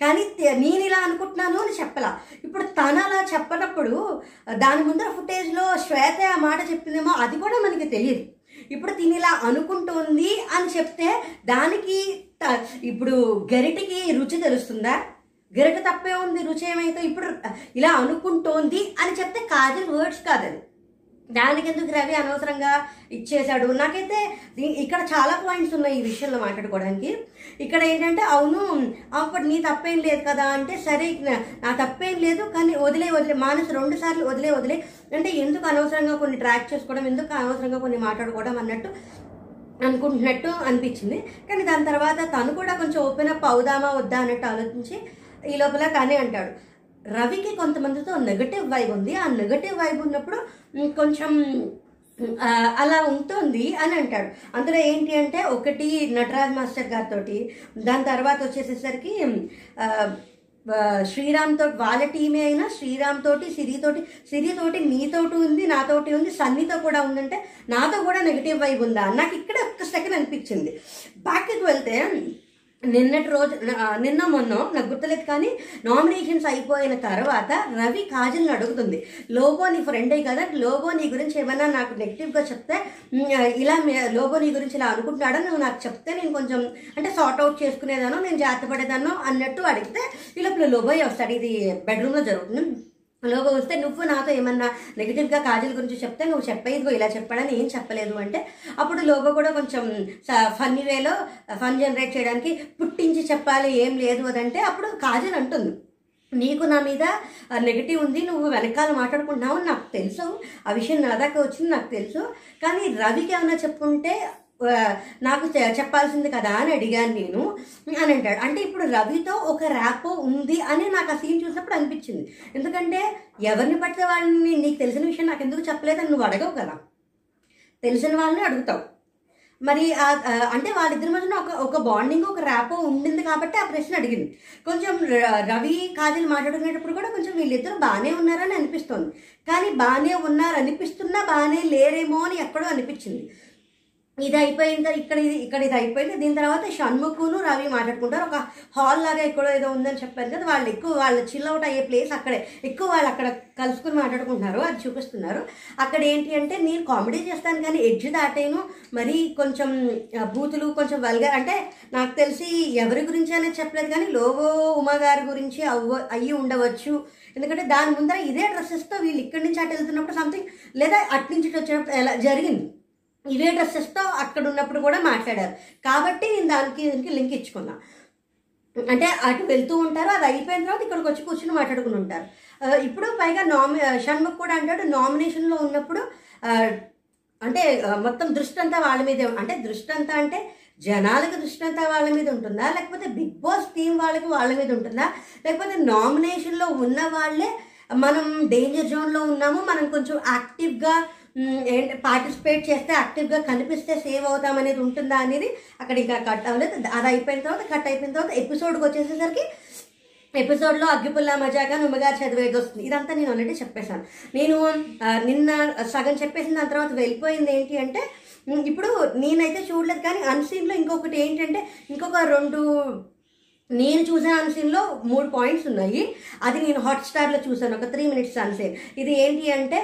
కానీ నేను ఇలా అనుకుంటున్నాను అని చెప్పలా. ఇప్పుడు తను అలా చెప్పనప్పుడు దాని ముందర ఫుటేజ్లో శ్వేత ఆ మాట చెప్పిందేమో అది కూడా మనకి తెలియదు ఇప్పుడు తిని ఇలా అనుకుంటోంది అని చెప్తే దానికి త- ఇప్పుడు గరిటికి రుచి తెలుస్తుందా? గరిట తప్పే ఉంది రుచి ఏమైతే ఇప్పుడు ఇలా అనుకుంటోంది అని చెప్తే కాజల్ వర్డ్స్ కాదది. దానికి ఎందుకు రవి అనవసరంగా ఇచ్చేశాడు? నాకైతే దీ- ఇక్కడ చాలా పాయింట్స్ ఉన్నాయి ఈ విషయంలో మాట్లాడుకోవడానికి. ఇక్కడ ఏంటంటే అవును అప్పుడు నీ తప్పేం లేదు కదా అంటే సరే నా- నా తప్పేం లేదు కానీ వదిలే వదిలే మానసు రెండు సార్లు వదిలే వదిలే అంటే ఎందుకు అనవసరంగా కొన్ని ట్రాక్ చేసుకోవడం ఎందుకు అనవసరంగా కొన్ని మాట్లాడుకోవడం అన్నట్టు అనుకుంటున్నట్టు అనిపించింది. కానీ దాని తర్వాత తను కూడా కొంచెం ఓపెన్ అప్ అవుదామా వద్దా అన్నట్టు ఆలోచించి ఈ లోపల కానీ అంటాడు. రవికి కొంతమందితో నెగటివ్ వైబ్ ఉంది. ఆ నెగటివ్ వైబ్ ఉన్నప్పుడు కొంచెం అలా ఉంటుంది అని అంటాడు. అందులో ఏంటి అంటే ఒకటి నటరాజ్ మాస్టర్ గారితో దాని తర్వాత వచ్చేసేసరికి శ్రీరామ్ తోటి వాళ్ళ టీమే అయినా శ్రీరామ్ తోటి సిరితోటి సిరితోటి నీతోటి ఉంది నాతోటి ఉంది సన్నితో కూడా ఉందంటే నాతో కూడా నెగిటివ్ వైబ్ ఉందా? నాకు ఇక్కడ ఒక్క సెకండ్ అనిపించింది. బ్యాక్కి వెళ్తే నిన్నటి రోజు నిన్న మొన్న నాకు గుర్తులేదు కానీ నామినేషన్స్ అయిపోయిన తర్వాత రవి కాజల్ని అడుగుతుంది. లోబో నీ ఫ్రెండే కదా? లోగో నీ గురించి ఏమైనా నాకు నెగిటివ్గా చెప్తే ఇలా లోగో నీ గురించి ఇలా అనుకుంటున్నాడో? నువ్వు నాకు చెప్తే నేను కొంచెం అంటే సార్ట్ అవుట్ చేసుకునేదానో నేను జాగ్రత్త పడేదానో అన్నట్టు అడిగితే ఇలా లోపల లోబోయ్ వస్తాడు. ఇది బెడ్రూమ్లో జరుగుతుంది. లోగో వస్తే నువ్వు నాతో ఏమన్నా నెగిటివ్గా కాజల్ గురించి చెప్తే నువ్వు చెప్పేదిగో ఇలా చెప్పాడని ఏం చెప్పలేదు అంటే అప్పుడు లోగో కూడా కొంచెం ఫన్నీ వేలో ఫన్ జనరేట్ చేయడానికి పుట్టించి చెప్పాలి ఏం లేదు అదంటే అప్పుడు కాజల్ అంటుంది. నీకు నా మీద నెగిటివ్ ఉంది నువ్వు వెనకాల మాట్లాడుకుంటున్నావు నాకు తెలుసు. ఆ విషయం నా దాకా వచ్చింది నాకు తెలుసు. కానీ రవికి ఏమైనా చెప్పుంటే నాకు చెప్పాల్సింది కదా అని అడిగాను నేను. అని అంటాడు. అంటే ఇప్పుడు రవితో ఒక ర్యాపో ఉంది అని నాకు ఆ సీన్ చూసినప్పుడు అనిపించింది. ఎందుకంటే ఎవరిని పడితే వాళ్ళని నీకు తెలిసిన విషయం నాకు ఎందుకు చెప్పలేదని నువ్వు అడగవు కదా. తెలిసిన వాళ్ళని అడుగుతావు. మరి అంటే వాళ్ళిద్దరి మధ్యన ఒక ఒక బాండింగ్ ఒక ర్యాపో ఉండింది కాబట్టి ఆ ప్రశ్న అడిగింది. కొంచెం ర- రవి కాజల్ మాట్లాడుకునేటప్పుడు కూడా కొంచెం వీళ్ళిద్దరు బాగానే ఉన్నారని అనిపిస్తోంది. కానీ బాగానే ఉన్నారు అనిపిస్తున్నా బాగానే లేరేమో అని ఎక్కడో అనిపించింది. ఇది అయిపోయిన తర్వాత ఇక్కడ ఇది ఇక్కడ ఇది అయిపోయింది దీని తర్వాత షణ్ముఖును రవి మాట్లాడుకుంటారు. ఒక హాల్ లాగా ఎక్కడో ఏదో ఉందని చెప్పారు కదా. వాళ్ళు ఎక్కువ వాళ్ళు చిల్ అవుట్ అయ్యే ప్లేస్ అక్కడే. ఎక్కువ వాళ్ళు అక్కడ కలుసుకుని మాట్లాడుకుంటున్నారు. అది చూపిస్తున్నారు. అక్కడ ఏంటి అంటే నేను కామెడీ చేస్తాను కానీ ఎడ్జ్ దాటేను. మరీ కొంచెం బూతులు కొంచెం వల్గా అంటే నాకు తెలిసి ఎవరి గురించి అనేది చెప్పలేదు కానీ లోగో ఉమా గారి గురించి అవ్వ అయ్యి ఉండవచ్చు. ఎందుకంటే దాని ముందర ఇదే డ్రెస్సెస్తో వీళ్ళు ఇక్కడి నుంచి అటు వెళ్తున్నప్పుడు సంథింగ్ లేదా అటు నుంచి వచ్చేటప్పుడు వచ్చినప్పుడు ఎలా జరిగింది? ఇవే డ్రెస్సెస్తో అక్కడ ఉన్నప్పుడు కూడా మాట్లాడారు. కాబట్టి నేను దానికి దీనికి లింక్ ఇచ్చుకున్నా. అంటే అటు వెళ్తూ ఉంటారు అది అయిపోయిన తర్వాత ఇక్కడికి వచ్చి కూర్చుని మాట్లాడుకుని ఉంటారు. ఇప్పుడు పైగా నామి షణ్ముఖ్ కూడా అంటాడు నామినేషన్లో ఉన్నప్పుడు అంటే మొత్తం దృష్టి అంతా వాళ్ళ మీదే అంటే దృష్టి అంతా అంటే జనాలకు దృష్టి అంతా వాళ్ళ మీద ఉంటుందా? లేకపోతే బిగ్ బాస్ టీం వాళ్ళకి వాళ్ళ మీద ఉంటుందా? లేకపోతే నామినేషన్లో ఉన్న వాళ్ళే మనం డేంజర్ జోన్లో ఉన్నాము మనం కొంచెం యాక్టివ్గా పార్టిసిపేట్ చేస్తే యాక్టివ్గా కనిపిస్తే సేవ్ అవుతాం అనేది ఉంటుందా అనేది అక్కడ ఇంకా కట్ అవ్వలేదు. అది అయిపోయిన తర్వాత కట్ అయిపోయిన తర్వాత ఎపిసోడ్కి వచ్చేసేసరికి ఎపిసోడ్లో అగ్గిపుల్ల మజాగా నుమ్మగారు చదివేది వస్తుంది. ఇదంతా నేను ఆల్రెడీ చెప్పేశాను. నేను నిన్న సగం చెప్పేసిన దాని తర్వాత వెళ్ళిపోయింది ఏంటి అంటే ఇప్పుడు నేనైతే చూడలేదు కానీ అన్సీన్లో ఇంకొకటి ఏంటంటే ఇంకొక రెండు నేను చూసిన అన్సీన్లో మూడు పాయింట్స్ ఉన్నాయి. అది నేను హాట్స్టార్లో చూసాను ఒక త్రీ మినిట్స్ అన్సీన్ ఇది ఏంటి అంటే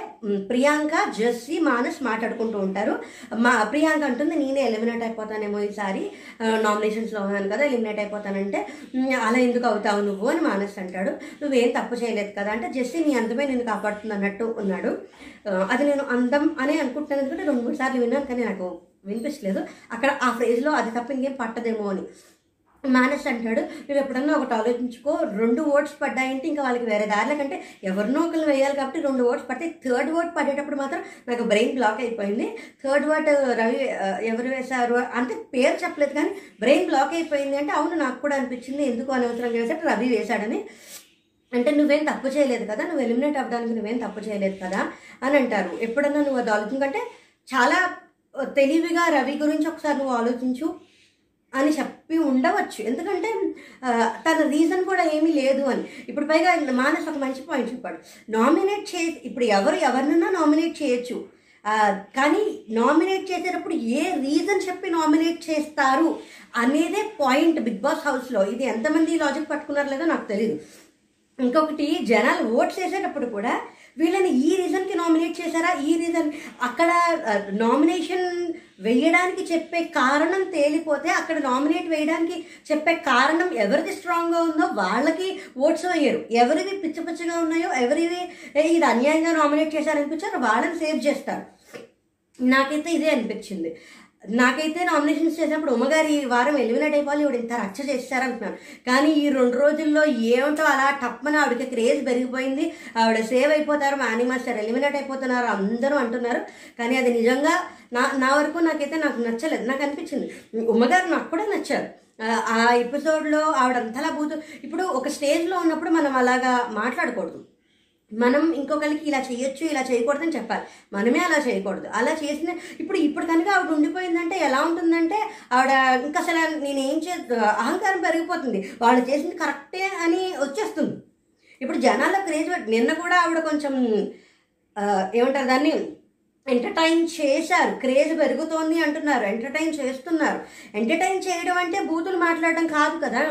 ప్రియాంక జస్సీ మానస్ మాట్లాడుకుంటూ ఉంటారు. మా ప్రియాంక అంటుంది నేనే ఎలిమినేట్ అయిపోతానేమో ఈసారి. నామినేషన్స్లో ఉన్నాను కదా ఎలిమినేట్ అయిపోతానంటే అలా ఎందుకు అవుతావు నువ్వు? అని మానస్ అంటాడు. నువ్వేం తప్పు చేయలేదు కదా. అంటే జస్సీ నీ అందమే నేను కాపాడుతుంది అన్నట్టు ఉన్నాడు. అది నేను అందం అనే అనుకుంటున్నాను ఎందుకంటే రెండు మూడు సార్లు విన్నాను కానీ నాకు వినిపించలేదు. అక్కడ ఆ ఫ్రేజ్లో అది తప్ప ఇంకేం పట్టదేమో అని. మానస్ అంటాడు నువ్వు ఎప్పుడన్నా ఒకటి ఆలోచించుకో రెండు ఓట్స్ పడ్డాయంటే ఇంకా వాళ్ళకి వేరే దారిలో కంటే ఎవరినో ఒకరు వేయాలి కాబట్టి రెండు ఓట్స్ పడితే థర్డ్ ఓట్ పడేటప్పుడు మాత్రం నాకు బ్రెయిన్ బ్లాక్ అయిపోయింది. థర్డ్ ఓట్ రవి ఎవరు వేశారు అంటే పేరు చెప్పలేదు కానీ బ్రెయిన్ బ్లాక్ అయిపోయింది అంటే అవును నాకు కూడా అనిపించింది. ఎందుకు అనవసరంగా వేసాడు రవి వేశాడని. అంటే నువ్వేం తప్పు చేయలేదు కదా? నువ్వు ఎలిమినేట్ అవ్వడానికి నువ్వేం తప్పు చేయలేదు కదా? అని అంటారు. ఎప్పుడన్నా నువ్వు అది ఆలోచించుకుంటే చాలా తెలివిగా రవి గురించి ఒకసారి నువ్వు ఆలోచించు. అని చెప్పి ఉండవచ్చు. ఎందుకంటే తన రీజన్ కూడా ఏమీ లేదు అని. ఇప్పుడు పైగా మానస్ ఒక మంచి పాయింట్ చెప్పాడు. నామినేట్ చే ఇప్పుడు ఎవరు ఎవరినన్నా నామినేట్ చేయొచ్చు. కానీ నామినేట్ చేసేటప్పుడు ఏ రీజన్ చెప్పి నామినేట్ చేస్తారు అనేదే పాయింట్ బిగ్ బాస్ హౌస్లో ఇది ఎంతమంది లాజిక్ పట్టుకున్నారు లేదో నాకు తెలియదు ఇంకొకటి జనాలు ఓట్స్ వేసేటప్పుడు కూడా వీళ్ళని ఈ రీజన్కి నామినేట్ చేశారా? ఈ రీజన్ అక్కడ నామినేషన్ వేయడానికి చెప్పే కారణం తేలిపోతే అక్కడ నామినేట్ వేయడానికి చెప్పే కారణం ఎవరిది స్ట్రాంగ్గా ఉందో వాళ్ళకి ఓట్స్ వేయరు. ఎవరివి పిచ్చి పిచ్చిగా ఉన్నాయో ఎవరివి ఇది అన్యాయంగా నామినేట్ చేశారనిపించారో వాళ్ళని సేవ్ చేస్తారు. నాకైతే ఇదే అనిపించింది. నాకైతే నామినేషన్స్ చేసినప్పుడు ఉమ్మగారి ఈ వారం ఎలిమినేట్ అయిపోవాలి ఇవిడ ఇంత రచ్చ చేస్తారనుకున్నాను కానీ ఈ రెండు రోజుల్లో ఏమిటో అలా టప్పన ఆవిడకి క్రేజ్ పెరిగిపోయింది. ఆవిడ సేవ్ అయిపోతారు మాని మాస్టర్ ఎలిమినేట్ అయిపోతున్నారు అందరూ అంటున్నారు. కానీ అది నిజంగా నా నా వరకు నాకైతే నాకు నచ్చలేదు. నాకు అనిపించింది. ఉమ్మగారు నాకు కూడా నచ్చారు. ఆ- ఎపిసోడ్లో ఆవిడ అంతలా ఇప్పుడు ఒక స్టేజ్లో ఉన్నప్పుడు మనం అలాగా మాట్లాడకూడదు. మనం ఇంకొకరికి ఇలా చేయొచ్చు ఇలా చేయకూడదని చెప్పాలి. మనమే అలా చేయకూడదు. అలా చేసిన ఇప్పుడు ఇప్పుడు కనుక ఆవిడ ఉండిపోయిందంటే ఎలా ఉంటుందంటే ఆవిడ ఇంకా అసలు నేనేం చే అహంకారం పెరిగిపోతుంది. వాళ్ళు చేసింది కరెక్టే అని వచ్చేస్తుంది. ఇప్పుడు జనాల్లో క్రేజ్ నిన్న కూడా ఆవిడ కొంచెం ఏమంటారు దాన్ని? ఎంటర్టైన్ చేశారు. క్రేజ్ పెరుగుతోంది అంటున్నారు. ఎంటర్టైన్ చేస్తున్నారు. ఎంటర్టైన్ చేయడం అంటే బూతులు మాట్లాడడం కాదు కదా.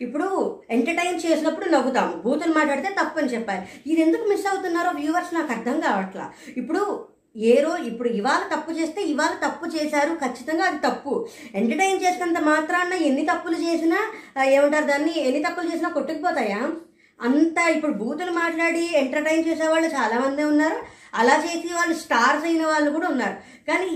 ఇప్పుడు ఎంటర్టైన్ చేసినప్పుడు నవ్వుతాము బూతులు మాట్లాడితే తప్పని చెప్పాలి. ఇది ఎందుకు మిస్ అవుతున్నారో వ్యూవర్స్ నాకు అర్థం కావట్లా. ఇప్పుడు ఏ రోజు ఇప్పుడు ఇవాళ తప్పు చేస్తే ఇవాళ తప్పు చేశారు. ఖచ్చితంగా అది తప్పు. ఎంటర్టైన్ చేసినంత మాత్రాన ఎన్ని తప్పులు చేసినా ఏమంటారు దాన్ని? ఎన్ని తప్పులు చేసినా కొట్టుకుపోతాయా? అంత ఇప్పుడు బూతులు మాట్లాడి ఎంటర్టైన్ చేసే వాళ్ళు ఉన్నారు. అలా చేసి వాళ్ళు స్టార్స్ అయిన వాళ్ళు కూడా ఉన్నారు. కానీ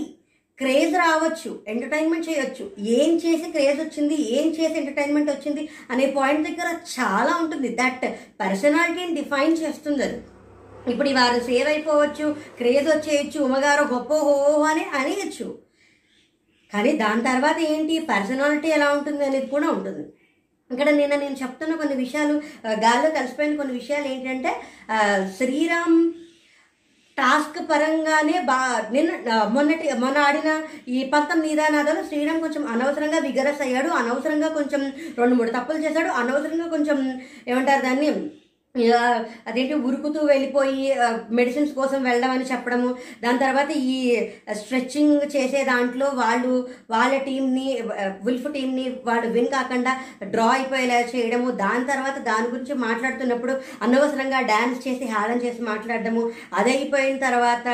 క్రేజ్ రావచ్చు ఎంటర్టైన్మెంట్ చేయొచ్చు. ఏం చేసి క్రేజ్ వచ్చింది ఏం చేసి ఎంటర్టైన్మెంట్ వచ్చింది అనే పాయింట్ దగ్గర చాలా ఉంటుంది. దట్ పర్సనాలిటీని డిఫైన్ చేస్తుంది అది. ఇప్పుడు వారు సేవ్ అయిపోవచ్చు క్రేజ్ వచ్చేయచ్చు ఉమ్మగారు గొప్ప హో అని అనేయచ్చు. కానీ దాని తర్వాత ఏంటి? పర్సనాలిటీ ఎలా ఉంటుంది అనేది కూడా ఉంటుంది. ఇక్కడ నిన్న నేను చెప్తున్న కొన్ని విషయాలు గాల్లో కలిసిపోయిన కొన్ని విషయాలు ఏంటంటే శ్రీరామ్ టాస్క్ పరంగానే బా నిన్న మొన్నటి మొన్న ఆడిన ఈ పంతం నీదానాదాలు శ్రీరామ్ కొంచెం అనవసరంగా విగరస్ అయ్యాడు అనవసరంగా కొంచెం రెండు మూడు తప్పులు చేశాడు అనవసరంగా కొంచెం ఏమంటారు దాన్ని అదేంటి ఉరుకుతూ వెళ్ళిపోయి మెడిసిన్స్ కోసం వెళ్ళడం అని చెప్పడము. దాని తర్వాత ఈ స్ట్రెచ్చింగ్ చేసే దాంట్లో వాళ్ళు వాళ్ళ టీంని విల్ఫ్ టీంని వాళ్ళు విన్ కాకుండా డ్రా అయిపోయేలా చేయడము. దాని తర్వాత దాని గురించి మాట్లాడుతున్నప్పుడు అనవసరంగా డ్యాన్స్ చేసి హేళన చేసి మాట్లాడడము. అది అయిపోయిన తర్వాత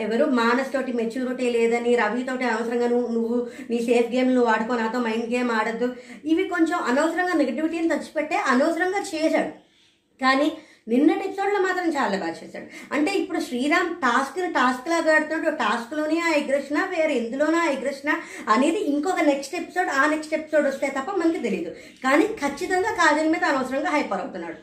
ఎవరు? మానస్ తోటి మెచ్యూరిటీ లేదని రవితోటి అనవసరంగా నువ్వు నువ్వు నీ సేఫ్ గేమ్ నువ్వు ఆడుకో నాతో మైండ్ గేమ్ ఆడద్దు. ఇవి కొంచెం అనవసరంగా నెగిటివిటీని తెచ్చిపెట్టే అనవసరంగా చేశాడు. కానీ నిన్నటి ఎపిసోడ్లో మాత్రం చాలా బాగా చేశాడు. అంటే ఇప్పుడు శ్రీరామ్ టాస్క్ని టాస్క్ లాగా ఆడుతున్నాడు టాస్క్లోనే ఆ ఎగ్రెషన్ వేరే ఎందులోనా ఆ ఎగ్రెషన్ అనేది ఇంకొక నెక్స్ట్ ఎపిసోడ్ ఆ నెక్స్ట్ ఎపిసోడ్ వస్తే తప్ప మనకి తెలియదు కానీ ఖచ్చితంగా కాజల్ మీద అనవసరంగా హైపర్ అవుతున్నాడు.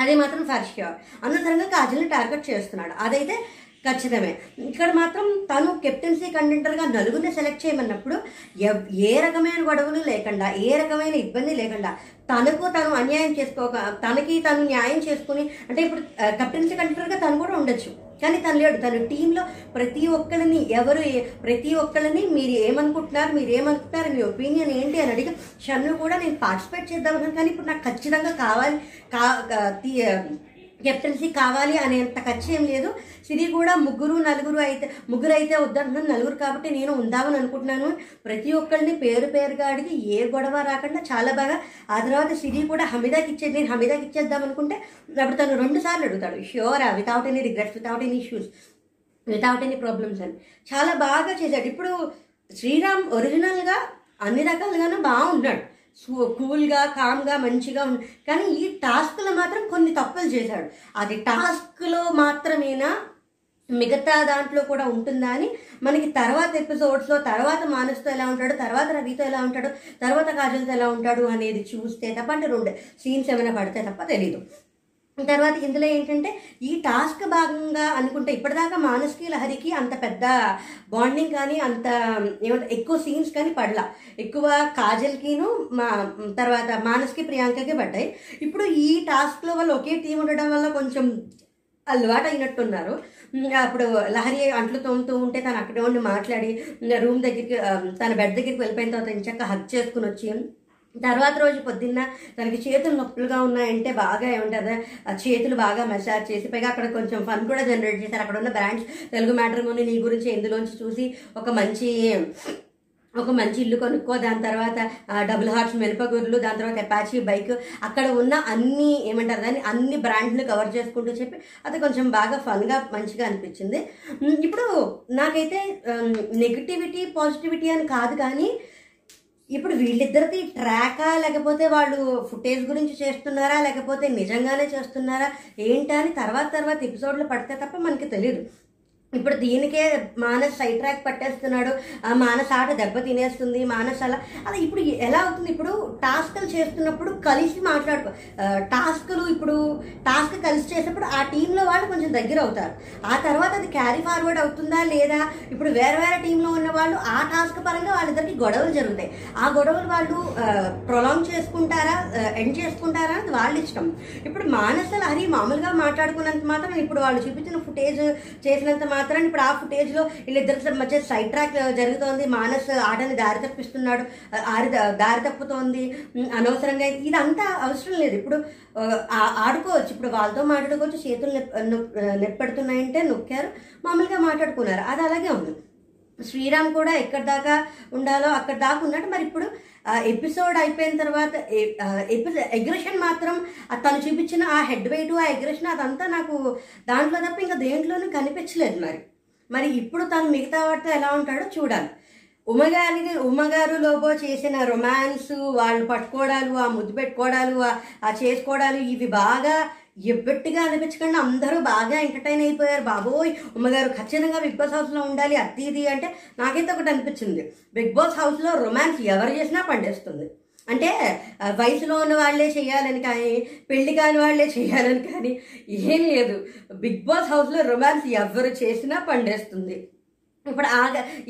అది మాత్రం ఫర్ ష్యూర్ అనవసరంగా కాజల్ని టార్గెట్ చేస్తున్నాడు. అదైతే ఖచ్చితమే. ఇక్కడ మాత్రం తను కెప్టెన్సీ కంటెంటర్గా నలుగురిని సెలెక్ట్ చేయమన్నప్పుడు ఎవ్- ఏ రకమైన గొడవలు లేకుండా ఏ రకమైన ఇబ్బంది లేకుండా తనకు తను అన్యాయం చేసుకోక తనకి తను న్యాయం చేసుకుని అంటే ఇప్పుడు కెప్టెన్సీ కంటెంటర్గా తను కూడా ఉండొచ్చు. కానీ తను లేడు. తన టీంలో ప్రతి ఒక్కరిని ఎవరు ప్రతి ఒక్కరిని మీరు ఏమనుకుంటున్నారు మీరు ఏమనుకుంటున్నారు మీ ఒపీనియన్ ఏంటి అని అడిగి షన్ను కూడా నేను పార్టిసిపేట్ చేద్దామన్నాను. కానీ ఇప్పుడు నాకు ఖచ్చితంగా కావాలి కా కెప్టెన్సీ కావాలి అనేంత ఖర్చు ఏం లేదు. సిరి కూడా ముగ్గురు నలుగురు అయితే ముగ్గురు అయితే వద్దంటున్నాను నలుగురు కాబట్టి నేను ఉందామని అనుకుంటున్నాను. ప్రతి ఒక్కరిని పేరు పేరుగా అడిగి ఏ గొడవ రాకుండా చాలా బాగా. ఆ తర్వాత సిరి కూడా హమీదాకి ఇచ్చేది నేను హమీదాకి ఇచ్చేద్దాం అనుకుంటే అప్పుడు తను రెండు సార్లు అడుగుతాడు sure without any regrets without any issues without any problems అని. చాలా బాగా చేశాడు. ఇప్పుడు శ్రీరామ్ ఒరిజినల్గా అన్ని రకాలుగానే బాగున్నాడు. కూల్గా కామ్గా మంచిగా ఉంది కానీ ఈ టాస్క్లో మాత్రం కొన్ని తప్పులు చేశాడు. అది టాస్క్లో మాత్రమేనా? మిగతా దాంట్లో కూడా ఉంటుందా అని మనకి తర్వాత ఎపిసోడ్స్లో తర్వాత మానస్తో ఎలా ఉంటాడు తర్వాత రవితో ఎలా ఉంటాడు తర్వాత కాజల్తో ఎలా ఉంటాడు అనేది చూస్తే తప్ప అంటే రెండు. సీన్స్ ఏమైనా పడితే తప్ప తెలీదు. తర్వాత ఇందులో ఏంటంటే ఈ టాస్క్ భాగంగా అనుకుంటే ఇప్పటిదాకా మానస్కి లహరికి అంత పెద్ద బాండింగ్ కానీ అంత ఏమంటే ఎక్కువ సీన్స్ కానీ పడలా. ఎక్కువ కాజల్కిను మా తర్వాత మానసుకి ప్రియాంకకి పడ్డాయి. ఇప్పుడు ఈ టాస్క్లో వాళ్ళు ఒకే టీం ఉండడం వల్ల కొంచెం అలవాటు అయినట్టున్నారు అప్పుడు లహరి అంట్లు తోముతూ ఉంటే తను అక్కడే ఉండి మాట్లాడి రూమ్ దగ్గరికి తన బెడ్ దగ్గరికి వెళ్ళిపోయిన తర్వాత ఇంచక్క హక్ చేసుకుని వచ్చి తర్వాత రోజు పొద్దున్న తనకి చేతులు నొప్పులుగా ఉన్నాయంటే బాగా ఏముంటుంది? ఆ చేతులు బాగా మసాజ్ చేసి పైగా అక్కడ కొంచెం ఫన్ కూడా జనరేట్ చేశారు. అక్కడ ఉన్న బ్రాంచ్ తెలుగు మ్యాట్రిమోని నీ గురించి ఇందులోంచి చూసి ఒక మంచి ఒక మంచి ఇల్లు కొనుక్కో. దాని తర్వాత డబుల్ హార్ట్స్ మినపగుర్లు దాని తర్వాత అపాచీ బైక్ అక్కడ ఉన్న అన్ని ఏమంటారు దాన్ని అన్ని బ్రాండ్లు కవర్ చేసుకుంటూ చెప్పి అది కొంచెం బాగా ఫన్గా మంచిగా అనిపించింది. ఇప్పుడు నాకైతే నెగిటివిటీ పాజిటివిటీ అని కాదు కానీ ఇప్పుడు వీళ్ళిద్దరికి ట్రాకా లేకపోతే వాళ్ళు ఫుటేజ్ గురించి చేస్తున్నారా లేకపోతే నిజంగానే చేస్తున్నారా ఏంటా అని తర్వాత తర్వాత ఎపిసోడ్లు పడితే తప్ప మనకి తెలియదు ఇప్పుడు దీనికే మానస్ సైడ్ ట్రాక్ పట్టేస్తున్నాడు. ఆ మానస్ ఆట దెబ్బ తినేస్తుంది మానస్ అలా. అలా ఇప్పుడు ఎలా అవుతుంది? ఇప్పుడు టాస్క్లు చేస్తున్నప్పుడు కలిసి మాట్లాడుకో టాస్క్లు ఇప్పుడు టాస్క్ కలిసి చేసినప్పుడు ఆ టీంలో వాళ్ళు కొంచెం దగ్గర అవుతారు. ఆ తర్వాత అది క్యారీ ఫార్వర్డ్ అవుతుందా లేదా? ఇప్పుడు వేరే వేరే టీంలో ఉన్న వాళ్ళు ఆ టాస్క్ పరంగా వాళ్ళిద్దరికి గొడవలు జరుగుతాయి. ఆ గొడవలు వాళ్ళు ప్రొలాంగ్ చేసుకుంటారా ఎండ్ చేసుకుంటారా అది వాళ్ళ ఇష్టం. ఇప్పుడు మానస హరి మామూలుగా మాట్లాడుకున్నంత మాత్రం ఇప్పుడు వాళ్ళు చూపించిన ఫుటేజ్ చేసినంత మాత్రం ఇప్పుడు ఆ ఫుటేజ్లో లో మధ్య సైడ్ ట్రాక్ జరుగుతోంది. మానస్ ఆటని దారి తప్పిస్తున్నాడు. ఆరి దారి తప్పుతోంది. అనవసరంగా ఇదంతా అవసరం లేదు. ఇప్పుడు ఆడుకోవచ్చు. ఇప్పుడు వాళ్ళతో మాట్లాడుకోవచ్చు. చేతులు నెప్పెడుతున్నాయంటే నొక్కారు. మామూలుగా మాట్లాడుకున్నారు. అది అలాగే ఉంది. శ్రీరామ్ కూడా ఎక్కడి దాకా ఉండాలో అక్కడ దాకా ఉన్నాడు. మరి ఇప్పుడు ఎపిసోడ్ అయిపోయిన తర్వాత ఎపిసోడ్ ఎగ్రెషన్ మాత్రం తను చూపించిన ఆ హెడ్ వెయిట్ ఆ ఎగ్రెషన్ అదంతా నాకు దాంట్లో తప్ప ఇంకా దేంట్లోనూ కనిపించలేదు మరి. మరి ఇప్పుడు తను మిగతా వాటితో ఎలా ఉంటాడో చూడాలి. ఉమగారికి ఉమ్మగారు లోబో చేసిన రొమాన్స్ వాళ్ళు పట్టుకోవడాలు ఆ ముద్దు పెట్టుకోవడాలు ఆ చేసుకోవడాలు ఇవి బాగా ఎబ్బెట్టుగా అనిపించకుండా. అందరూ బాగా ఎంటర్టైన్ అయిపోయారు. బాబోయ్ ఉమ్మగారు ఖచ్చితంగా బిగ్ బాస్ హౌస్లో ఉండాలి. అది ఇది అంటే నాకైతే ఒకటి అనిపించింది. బిగ్ బాస్ హౌస్లో రొమాన్స్ ఎవరు చేసినా పండేస్తుంది. అంటే వయసులో ఉన్న వాళ్ళే చేయాలని కానీ పెళ్ళి కాని వాళ్ళే చేయాలని కానీ ఏం లేదు. బిగ్ బాస్ హౌస్లో రొమాన్స్ ఎవరు చేసినా పండేస్తుంది. ఇప్పుడు ఆ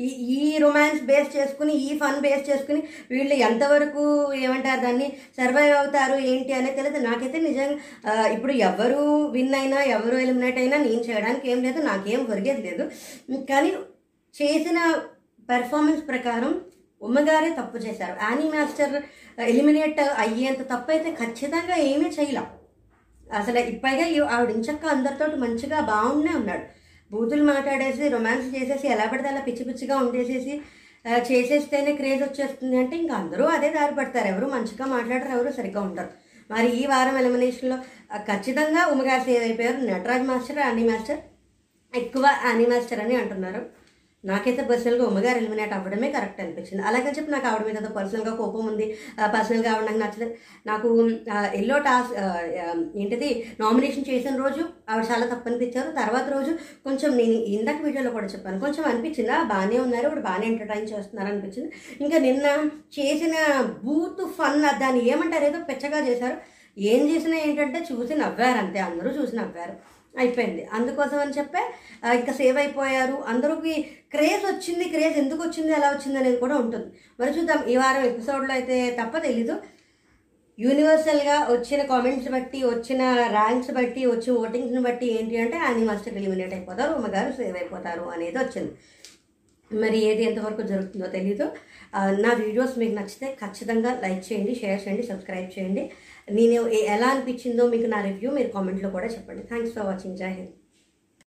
ఈ ఈ రొమాన్స్ బేస్ చేసుకుని ఈ ఫన్ బేస్ చేసుకుని వీళ్ళు ఎంతవరకు ఏమంటారు దాన్ని సర్వైవ్ అవుతారు ఏంటి అనేది తెలియదు. నాకైతే నిజంగా ఇప్పుడు ఎవరు విన్ అయినా ఎవరు ఎలిమినేట్ అయినా నేను చేయడానికి ఏం లేదు నాకేం ఒరిగేది లేదు. కానీ చేసిన పెర్ఫార్మెన్స్ ప్రకారం ఉమ్మగారే తప్పు చేశారు. యానీ మాస్టర్ ఎలిమినేట్ అయ్యేంత తప్పు అయితే ఖచ్చితంగా ఏమీ చేయలేం. అసలు ఇప్పటిగా ఆవిడ ఇంచక్క అందరితో మంచిగా బాగుండే ఉన్నాడు. బూతులు మాట్లాడేసి రొమాన్స్ చేసేసి ఎలా పడితే అలా పిచ్చి పిచ్చిగా ఉండేసేసి చేసేస్తేనే క్రేజ్ వచ్చేస్తుంది అంటే ఇంకా అందరూ అదే దారి పడతారు. ఎవరు మంచిగా మాట్లాడరు ఎవరు సరిగ్గా ఉంటారు మరి ఈ వారం ఎలిమినేషన్లో ఖచ్చితంగా ఉమగాసి సేవ్ నటరాజ్ మాస్టర్ అని మాస్టర్? ఎక్కువ అని మాస్టర్ అని అంటున్నారు. నాకైతే పర్సనల్గా ఉమ్మగారు ఎలిమినేట్ అవ్వడమే కరెక్ట్ అనిపించింది. అలాగే చెప్పి నాకు ఆవిడ మీద పర్సనల్గా కోపం ఉంది. పర్సనల్గా ఆవిడ నాకు నచ్చలేదు నాకు ఎల్లో టాస్క్ ఏంటిది నామినేషన్ చేసిన రోజు ఆవిడ చాలా తప్పనిపించారు తర్వాత రోజు కొంచెం నేను ఇందాక వీడియోలో కూడా చెప్పాను. కొంచెం అనిపించింది బాగానే ఉన్నారు ఇప్పుడు బాగానే ఎంటర్టైన్ చేస్తున్నారు అనిపించింది. ఇంకా నిన్న చేసిన బూత్ ఫన్ దాన్ని ఏమంటారు? ఏదో పెచ్చగా చేశారు. ఏం చేసినా ఏంటంటే చూసి నవ్వారు అంతే. అందరూ చూసి నవ్వారు. అయిపోయింది. అందుకోసం అని చెప్పే ఇంకా సేవ్ అయిపోయారు. అందరికి క్రేజ్ వచ్చింది క్రేజ్ ఎందుకు వచ్చింది ఎలా వచ్చింది అనేది కూడా ఉంటుంది. మరి చూద్దాం ఈ వారం ఎపిసోడ్లో అయితే తప్ప తెలీదు. యూనివర్సల్గా వచ్చిన కామెంట్స్ బట్టి వచ్చిన ర్యాంక్స్ బట్టి వచ్చిన ఓటింగ్స్ని బట్టి ఏంటి అంటే అని మాస్టర్ ఎలిమినేట్ అయిపోతారు ఉమ్మగారు సేవ్ అయిపోతారు అనేది వచ్చింది. మరి ఏది ఎంతవరకు జరుగుతుందో తెలీదు. నా వీడియోస్ మీకు నచ్చితే ఖచ్చితంగా లైక్ చేయండి షేర్ చేయండి సబ్స్క్రైబ్ చేయండి. నేను ఏ- ఎలా అనిపించిందో మీకు నా రివ్యూ మీరు కామెంట్లో కూడా చెప్పండి. థ్యాంక్స్ ఫర్ వాచింగ్ జై హింద్